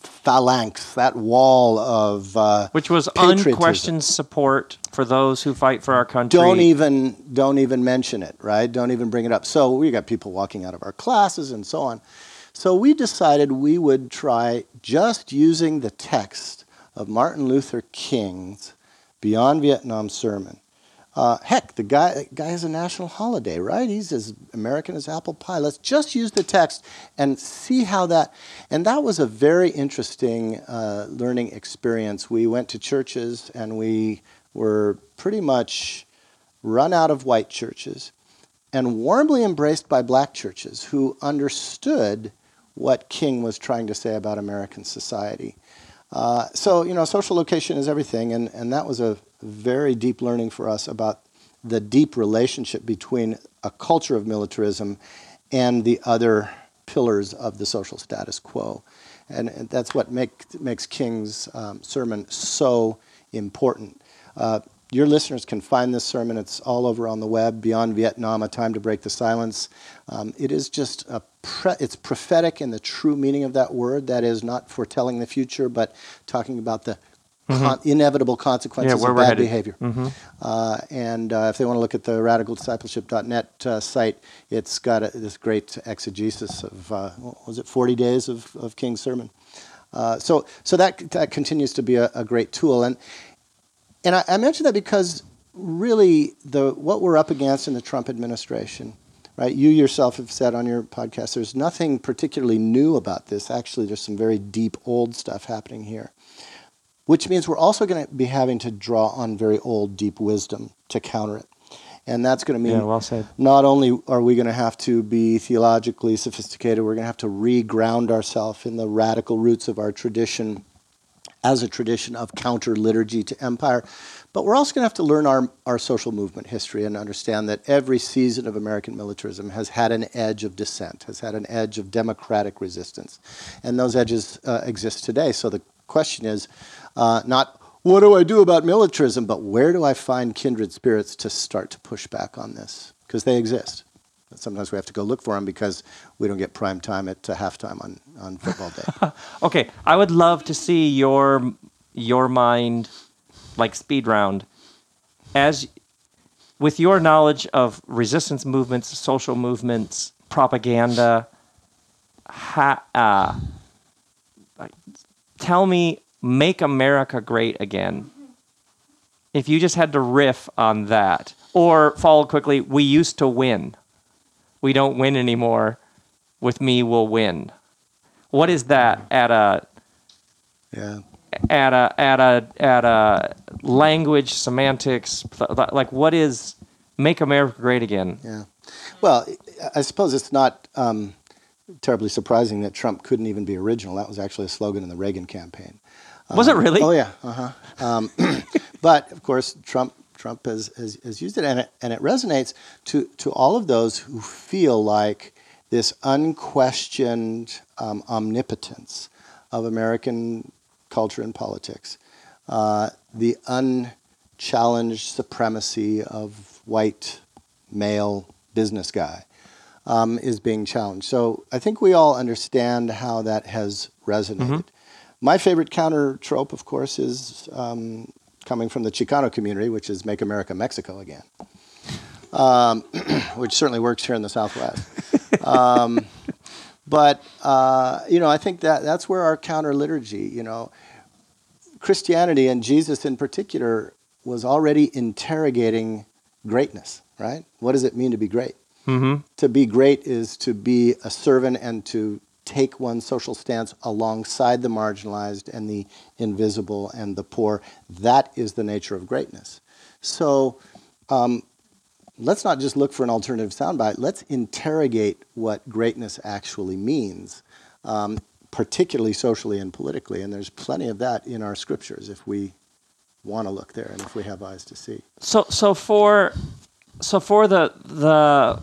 phalanx, that wall of uh, Which was patriotism. unquestioned support for those who fight for our country. Don't even don't even mention it, right? Don't even bring it up. So we got people walking out of our classes and so on. So we decided we would try just using the text of Martin Luther King's Beyond Vietnam sermon. Uh, heck, the guy guy has a national holiday, right? He's as American as apple pie. Let's just use the text and see how that. And that was a very interesting uh, learning experience. We went to churches and we were pretty much run out of white churches and warmly embraced by black churches who understood what King was trying to say about American society. Uh, so, you know, social location is everything, and, and that was a very deep learning for us about the deep relationship between a culture of militarism and the other pillars of the social status quo. And, and that's what make, makes King's um, sermon so important. Uh, your listeners can find this sermon. It's all over on the web. Beyond Vietnam: A Time to Break the Silence. Um, it is just a pre- it's prophetic in the true meaning of that word. That is not foretelling the future, but talking about the con- inevitable consequences Mm-hmm. of bad behavior. Mm-hmm. Uh, and uh, if they want to look at the radicaldiscipleship.net uh, site, it's got a, this great exegesis of uh, what was it 40 days of, of King's sermon. Uh, so so that that continues to be a, a great tool and and I, I mention that because really the what we're up against in the Trump administration right? You yourself have said on your podcast, there's nothing particularly new about this. Actually, there's some very deep, old stuff happening here, which means we're also going to be having to draw on very old, deep wisdom to counter it. And that's going to mean Yeah, well not only are we going to have to be theologically sophisticated, we're going to have to reground ourselves in the radical roots of our tradition as a tradition of counter liturgy to empire. But we're also going to have to learn our, our social movement history and understand that every season of American militarism has had an edge of dissent, has had an edge of democratic resistance. And those edges uh, exist today. So the question is uh, not what do I do about militarism, but where do I find kindred spirits to start to push back on this? Because they exist. Sometimes we have to go look for them because we don't get prime time at uh, halftime on, on football day. [LAUGHS] Okay, I would love to see your your mind like speed round as with your knowledge of resistance movements, social movements, propaganda. Ha, uh, tell me, make America great again. If you just had to riff on that, or follow quickly, we used to win. We don't win anymore. With me, we'll win. What is that at a yeah. At a at a at a language semantics like what is make America great again? Yeah. Well, I suppose it's not um, terribly surprising that Trump couldn't even be original. That was actually a slogan in the Reagan campaign. Was it really? Oh yeah. Uh huh. Um, [CLEARS THROAT] but of course, Trump Trump has, has, has used it, and it and it resonates to to all of those who feel like this unquestioned um, omnipotence of American culture and politics, uh, the unchallenged supremacy of white male business guy um, is being challenged. So I think we all understand how that has resonated. My favorite counter trope, of course, is um, coming from the Chicano community, which is "Make America Mexico Again," um, [CLEARS THROAT] which certainly works here in the Southwest. [LAUGHS] But uh, you know, I think that that's where our counter liturgy, you know, Christianity and Jesus in particular was already interrogating greatness, right? What does it mean to be great? Mm-hmm. To be great is to be a servant and to take one's social stance alongside the marginalized and the invisible and the poor. That is the nature of greatness. So um, let's not just look for an alternative soundbite. Let's interrogate what greatness actually means, um, particularly socially and politically. And there's plenty of that in our scriptures if we want to look there and if we have eyes to see. So so for so for the the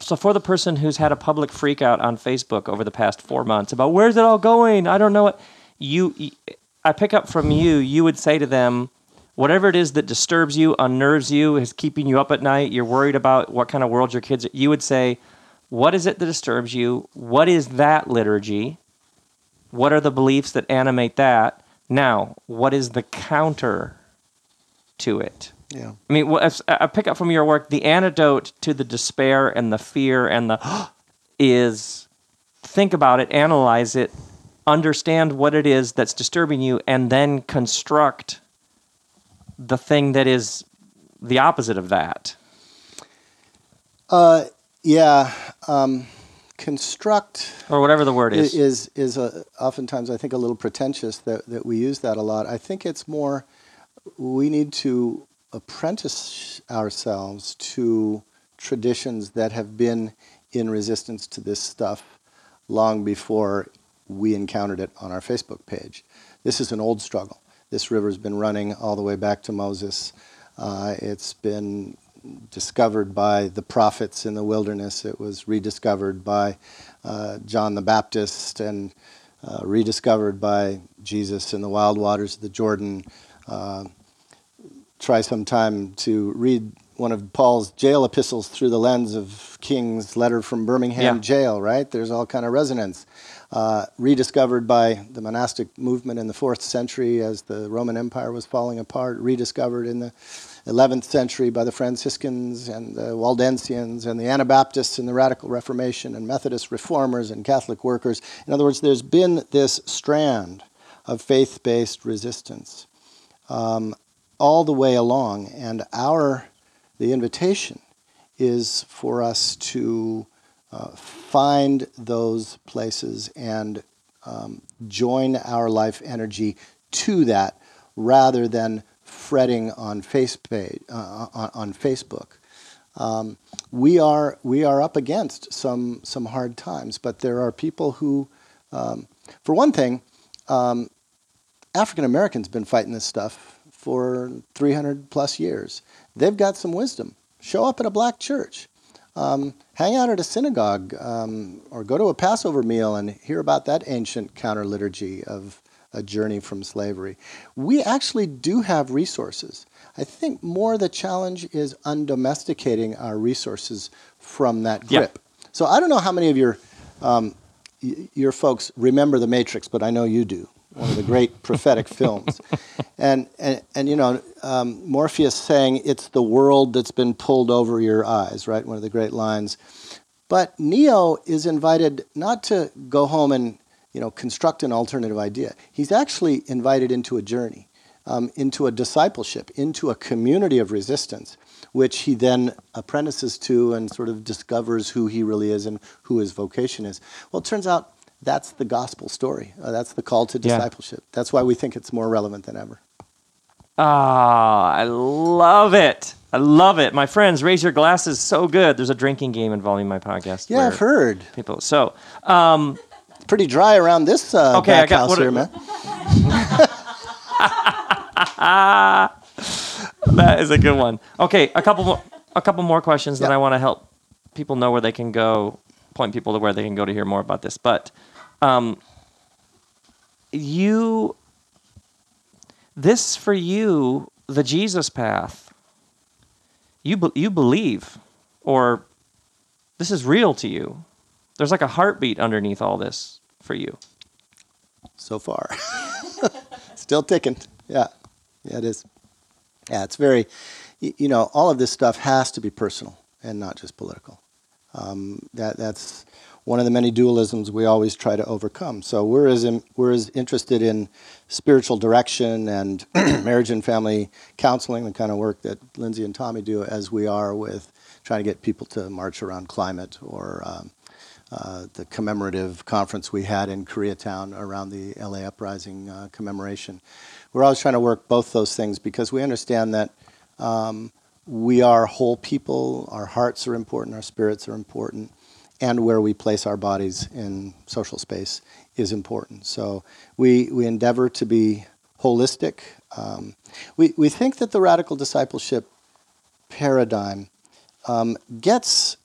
so for the person who's had a public freak out on Facebook over the past four months about where's it all going, I don't know what you. I pick up from you. You would say to them, whatever it is that disturbs you, unnerves you, is keeping you up at night. You're worried about what kind of world your kids. You would say, what is it that disturbs you? What is that liturgy? What are the beliefs that animate that? Now, what is the counter to it? Yeah. I mean, I pick up from your work the antidote to the despair and the fear and the [GASPS] is think about it, analyze it, understand what it is that's disturbing you, and then construct the thing that is the opposite of that. Uh, yeah. Um, construct Or whatever the word is. is is a, oftentimes I think a little pretentious that, that we use that a lot. I think it's more we need to apprentice ourselves to traditions that have been in resistance to this stuff long before we encountered it on our Facebook page. This is an old struggle. This river's been running all the way back to Moses. Uh, it's been discovered by the prophets in the wilderness. It was rediscovered by uh, John the Baptist and uh, rediscovered by Jesus in the wild waters of the Jordan. Uh, try sometime to read one of Paul's jail epistles through the lens of King's letter from Birmingham Yeah. jail, right? There's all kind of resonance. Uh, rediscovered by the monastic movement in the fourth century as the Roman Empire was falling apart, rediscovered in the 11th century by the Franciscans and the Waldensians and the Anabaptists and the Radical Reformation and Methodist reformers and Catholic workers. In other words, there's been this strand of faith based resistance um, all the way along, and our the invitation is for us to uh, find those places and um, join our life energy to that rather than fretting on, uh, on, on, Facebook. Um, we, are, we are up against some, some hard times, but there are people who, um, for one thing, um, African Americans have been fighting this stuff for 300 plus years. They've got some wisdom. Show up at a black church. Um, hang out at a synagogue um, or go to a Passover meal and hear about that ancient counter liturgy of a journey from slavery. We actually do have resources. I think more the challenge is undomesticating our resources from that grip. Yeah. So I don't know how many of your um, y- your folks remember The Matrix, but I know you do. One of the great prophetic films, [LAUGHS] and, and and you know um, Morpheus saying it's the world that's been pulled over your eyes, right? One of the great lines. But Neo is invited not to go home and you know construct an alternative idea. He's actually invited into a journey, um, into a discipleship, into a community of resistance, which he then apprentices to and sort of discovers who he really is and who his vocation is. Well, it turns out that's the gospel story. Uh, that's the call to discipleship. Yeah. That's why we think it's more relevant than ever. Ah, I love it. I love it. My friends, raise your glasses. So good. There's a drinking game involving my podcast. Yeah, I've heard. People. So, um, it's pretty dry around this uh, okay, back I got, house here, man. [LAUGHS] that is a good one. Okay, a couple more, a couple more questions that I want to help people know where they can go, point people to where they can go to hear more about this. But um, you, this for you, the Jesus path, you, be, you believe, or this is real to you. There's like a heartbeat underneath all this for you. So far. [LAUGHS] Still ticking. Yeah. Yeah, it is. Yeah, it's very, you know, all of this stuff has to be personal and not just political. Um, that, that's one of the many dualisms we always try to overcome. So we're as, in, we're as interested in spiritual direction and [CLEARS THROAT] marriage and family counseling, the kind of work that Lindsay and Tommy do, as we are with trying to get people to march around climate or um, uh, the commemorative conference we had in Koreatown around the LA Uprising uh, commemoration. We're always trying to work both those things because we understand that um, we are whole people, our hearts are important, our spirits are important, and where we place our bodies in social space is important. So we, we endeavor to be holistic. Um, we, we think that the radical discipleship paradigm um, gets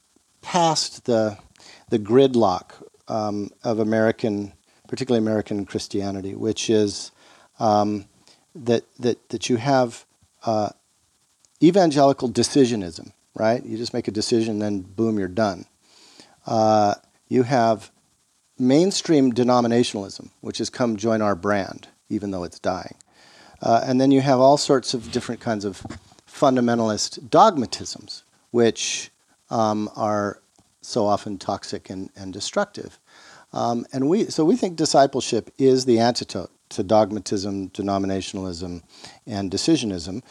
past the, the gridlock um, of American, particularly American Christianity, which is um, that, that, that you have uh, evangelical decisionism, right? You just make a decision, then boom, you're done. Uh, you have mainstream denominationalism, which has come join our brand, even though it's dying. Uh, and then you have all sorts of different kinds of fundamentalist dogmatisms, which um, are so often toxic and, and destructive. Um, and we, so we think discipleship is the antidote to dogmatism, denominationalism, and decisionism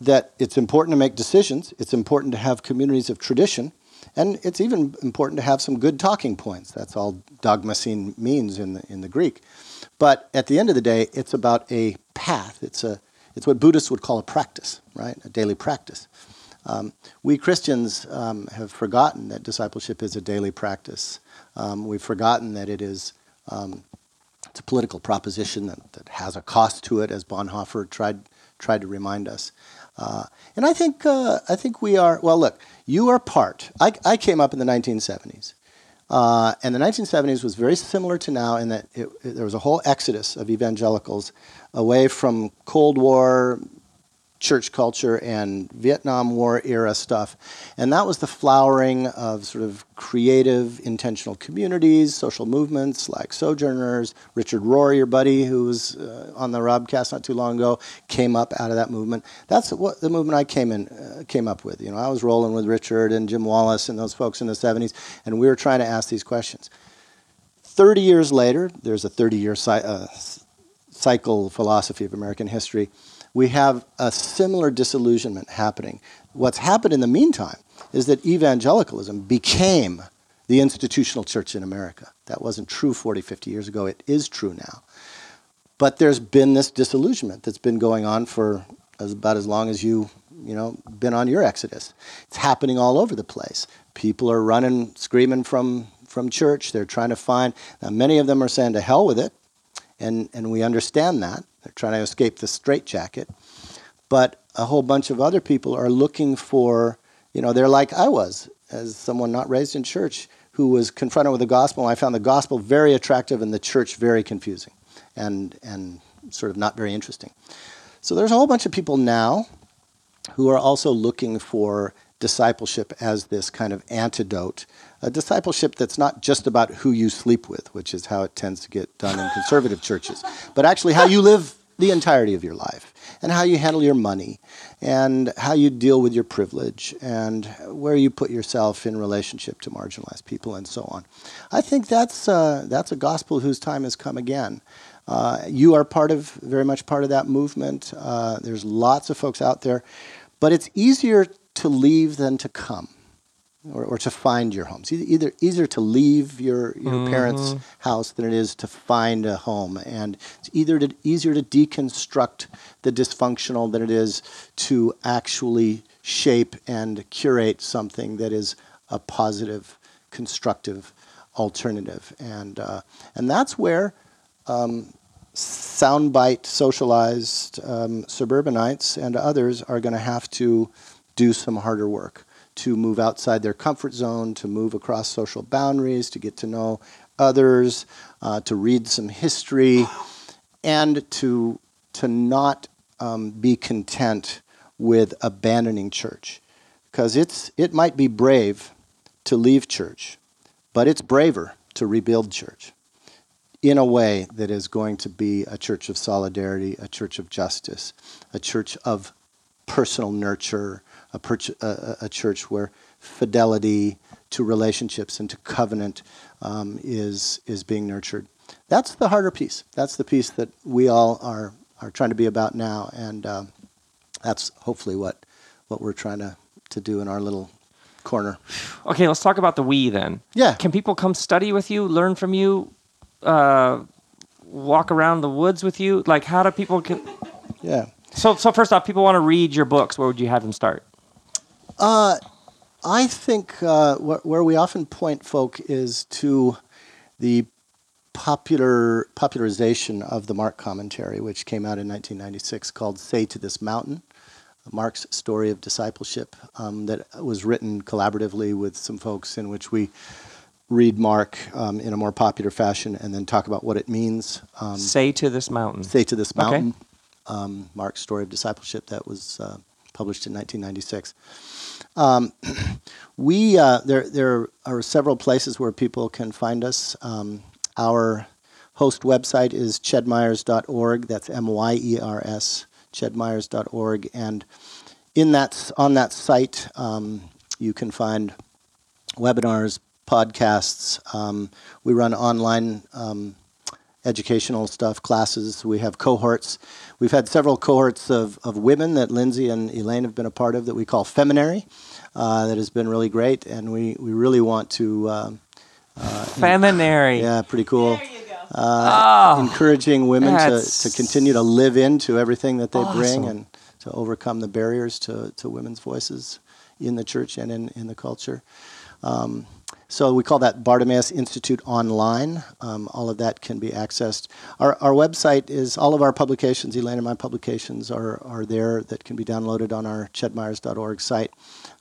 that it's important to make decisions, it's important to have communities of tradition, and it's even important to have some good talking points. That's all dogmacene means in the, in the Greek. But at the end of the day, it's about a path. It's, a, it's what Buddhists would call a practice, right? A daily practice. Um, we Christians um, have forgotten that discipleship is a daily practice. Um, we've forgotten that it is um, it's a political proposition that, that has a cost to it, as Bonhoeffer tried tried to remind us. Uh, and I think, uh, I think we are, well, look, you are part. I, I came up in the 1970s. Uh, and the 1970s was very similar to now in that it, it, there was a whole exodus of evangelicals away from Cold War church culture and Vietnam War era stuff. And that was the flowering of sort of creative, intentional communities, social movements like Sojourners. Richard Rohr, your buddy, who was uh, on the Robcast not too long ago, came up out of that movement. That's what the movement I came in uh, came up with. You know, I was rolling with Richard and Jim Wallis and those folks in the 70s, and we were trying to ask these questions. 30 years later, there's a 30 year uh, cycle philosophy of American history we have a similar disillusionment happening. What's happened in the meantime is that evangelicalism became the institutional church in America. That wasn't true 40, 50 years ago. It is true now. But there's been this disillusionment that's been going on for as, about as long as you, you know, been on your exodus. It's happening all over the place. People are running, screaming from, from church. They're trying to find, now many of them are saying to hell with it, and, and we understand that. They're trying to escape the straitjacket. But a whole bunch of other people are looking for, you know, they're like I was as someone not raised in church who was confronted with the gospel. I found the gospel very attractive and the church very confusing and, and sort of not very interesting. So there's a whole bunch of people now who are also looking for discipleship as this kind of antidote. A discipleship that's not just about who you sleep with, which is how it tends to get done in conservative [LAUGHS] churches, but actually how you live the entirety of your life and how you handle your money and how you deal with your privilege and where you put yourself in relationship to marginalized people and so on. I think that's, uh, that's a gospel whose time has come again. Uh, you are part of, very much part of that movement. Uh, there's lots of folks out there, but it's easier to leave than to come or, or to find your homes. Either easier to leave your, your mm-hmm. parents' house than it is to find a home, and it's either to, easier to deconstruct the dysfunctional than it is to actually shape and curate something that is a positive, constructive alternative, and uh, and that's where. Um, soundbite socialized um, suburbanites and others are going to have to do some harder work to move outside their comfort zone, to move across social boundaries, to get to know others, uh, to read some history, and to, to not um, be content with abandoning church. Because it's, it might be brave to leave church, but it's braver to rebuild church in a way that is going to be a church of solidarity, a church of justice, a church of personal nurture, a, a, a church where fidelity to relationships and to covenant um, is, is being nurtured. That's the harder piece. That's the piece that we all are, are trying to be about now. And uh, that's hopefully what, what we're trying to, to do in our little corner. Okay, let's talk about the we then. Yeah. Can people come study with you, learn from you, uh, walk around the woods with you? Like, how do people? Can... Yeah. So, so first off, people want to read your books. Where would you have them start? Uh, I think uh, wh- where we often point folk is to the popular popularization of the Mark commentary, which came out in 1996, called "Say to This Mountain." Mark's story of discipleship um, that was written collaboratively with some folks in which we read Mark um, in a more popular fashion and then talk about what it means. Um, say to this mountain. Say to this mountain. Okay. Um, Mark's story of discipleship that was uh, published in 1996. Um, [CLEARS THROAT] we uh, there there are several places where people can find us. Um, our host website is chedmyers.org. That's M Y E R S chedmyers.org, and in that on that site um, you can find webinars, podcasts. Um, we run online um, educational stuff, classes. We have cohorts. We've had several cohorts of, of women that Lindsay and Elaine have been a part of that we call Feminary. Uh, that has been really great, and we, we really want to. Uh, uh, Feminary. Yeah, pretty cool. There you go. Uh, oh, encouraging women to, to continue to live into everything that they awesome. bring and to overcome the barriers to, to women's voices in the church and in, in the culture. Um, so we call that Bartimaeus Institute Online. Um, all of that can be accessed. Our, our website is all of our publications, Elaine and my publications, are, are there that can be downloaded on our chedmyers.org site.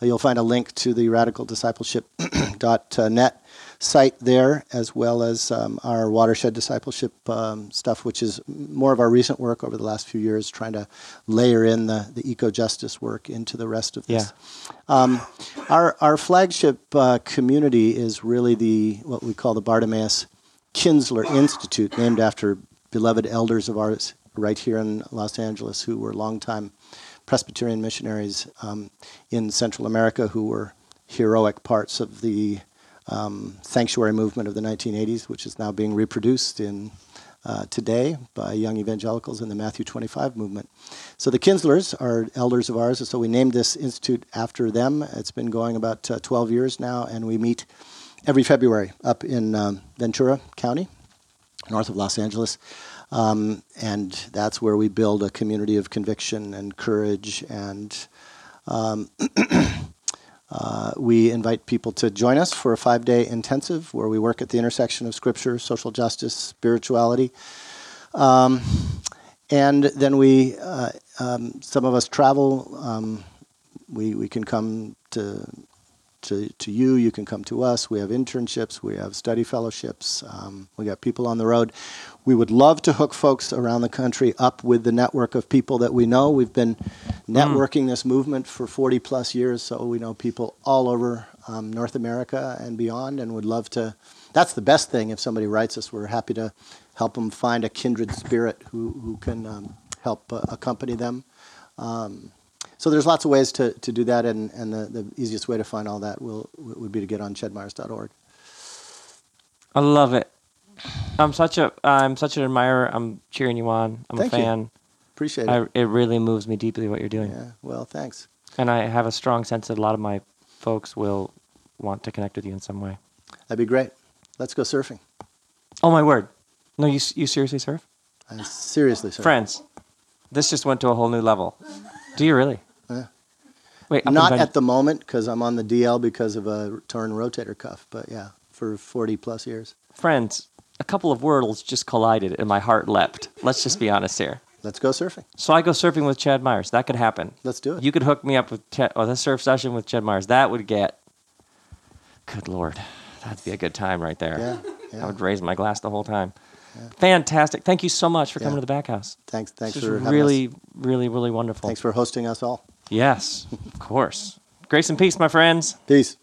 Uh, you'll find a link to the radicaldiscipleship.net [CLEARS THROAT] site there, as well as um, our watershed discipleship um, stuff, which is more of our recent work over the last few years, trying to layer in the, the eco justice work into the rest of this. Yeah. Um, our, our flagship uh, community is really the what we call the Bartimaeus Kinsler Institute, named after beloved elders of ours right here in Los Angeles who were longtime Presbyterian missionaries um, in Central America who were heroic parts of the um, sanctuary movement of the 1980s, which is now being reproduced in uh, today by young evangelicals in the Matthew 25 movement. So the Kinslers are elders of ours, and so we named this institute after them. It's been going about uh, 12 years now, and we meet every February up in um, Ventura County, north of Los Angeles. Um, and that's where we build a community of conviction and courage and um, [CLEARS THROAT] uh, we invite people to join us for a five day intensive where we work at the intersection of scripture, social justice, spirituality. Um, and then we, uh, um, some of us travel. Um, we, we can come to, to, to you, you can come to us. We have internships, we have study fellowships, um, we got people on the road. We would love to hook folks around the country up with the network of people that we know. We've been networking this movement for 40 plus years, so we know people all over um, North America and beyond, and would love to. That's the best thing if somebody writes us. We're happy to help them find a kindred spirit who, who can um, help uh, accompany them. Um, so there's lots of ways to, to do that, and, and the, the easiest way to find all that will, would be to get on chedmyers.org. I love it. I'm such a I'm such an admirer. I'm cheering you on. I'm Thank a you. fan. Appreciate it. I, it really moves me deeply what you're doing, yeah, well, thanks. and I have a strong sense that a lot of my folks will want to connect with you in some way. That'd be great. Let's go surfing. Oh my word! No, you you seriously surf? Uh, seriously, surf. Friends, this just went to a whole new level. Do you really? Wait, Not at the moment because I'm on the DL because of a torn rotator cuff, but yeah, for 40 plus years. friends. A couple of worlds just collided, and my heart leapt. Let's just be honest here. Let's go surfing. So I go surfing with Ched Myers. That could happen. Let's do it. You could hook me up with Ched, or the surf session with Ched Myers. That would get. Good lord, that'd be a good time right there. Yeah, yeah. I would raise my glass the whole time. Yeah. Fantastic. Thank you so much for coming to the back house. Thanks, thanks This for having really, really, really wonderful. Thanks for hosting us all. Yes, of course. Grace and peace, my friends. Peace.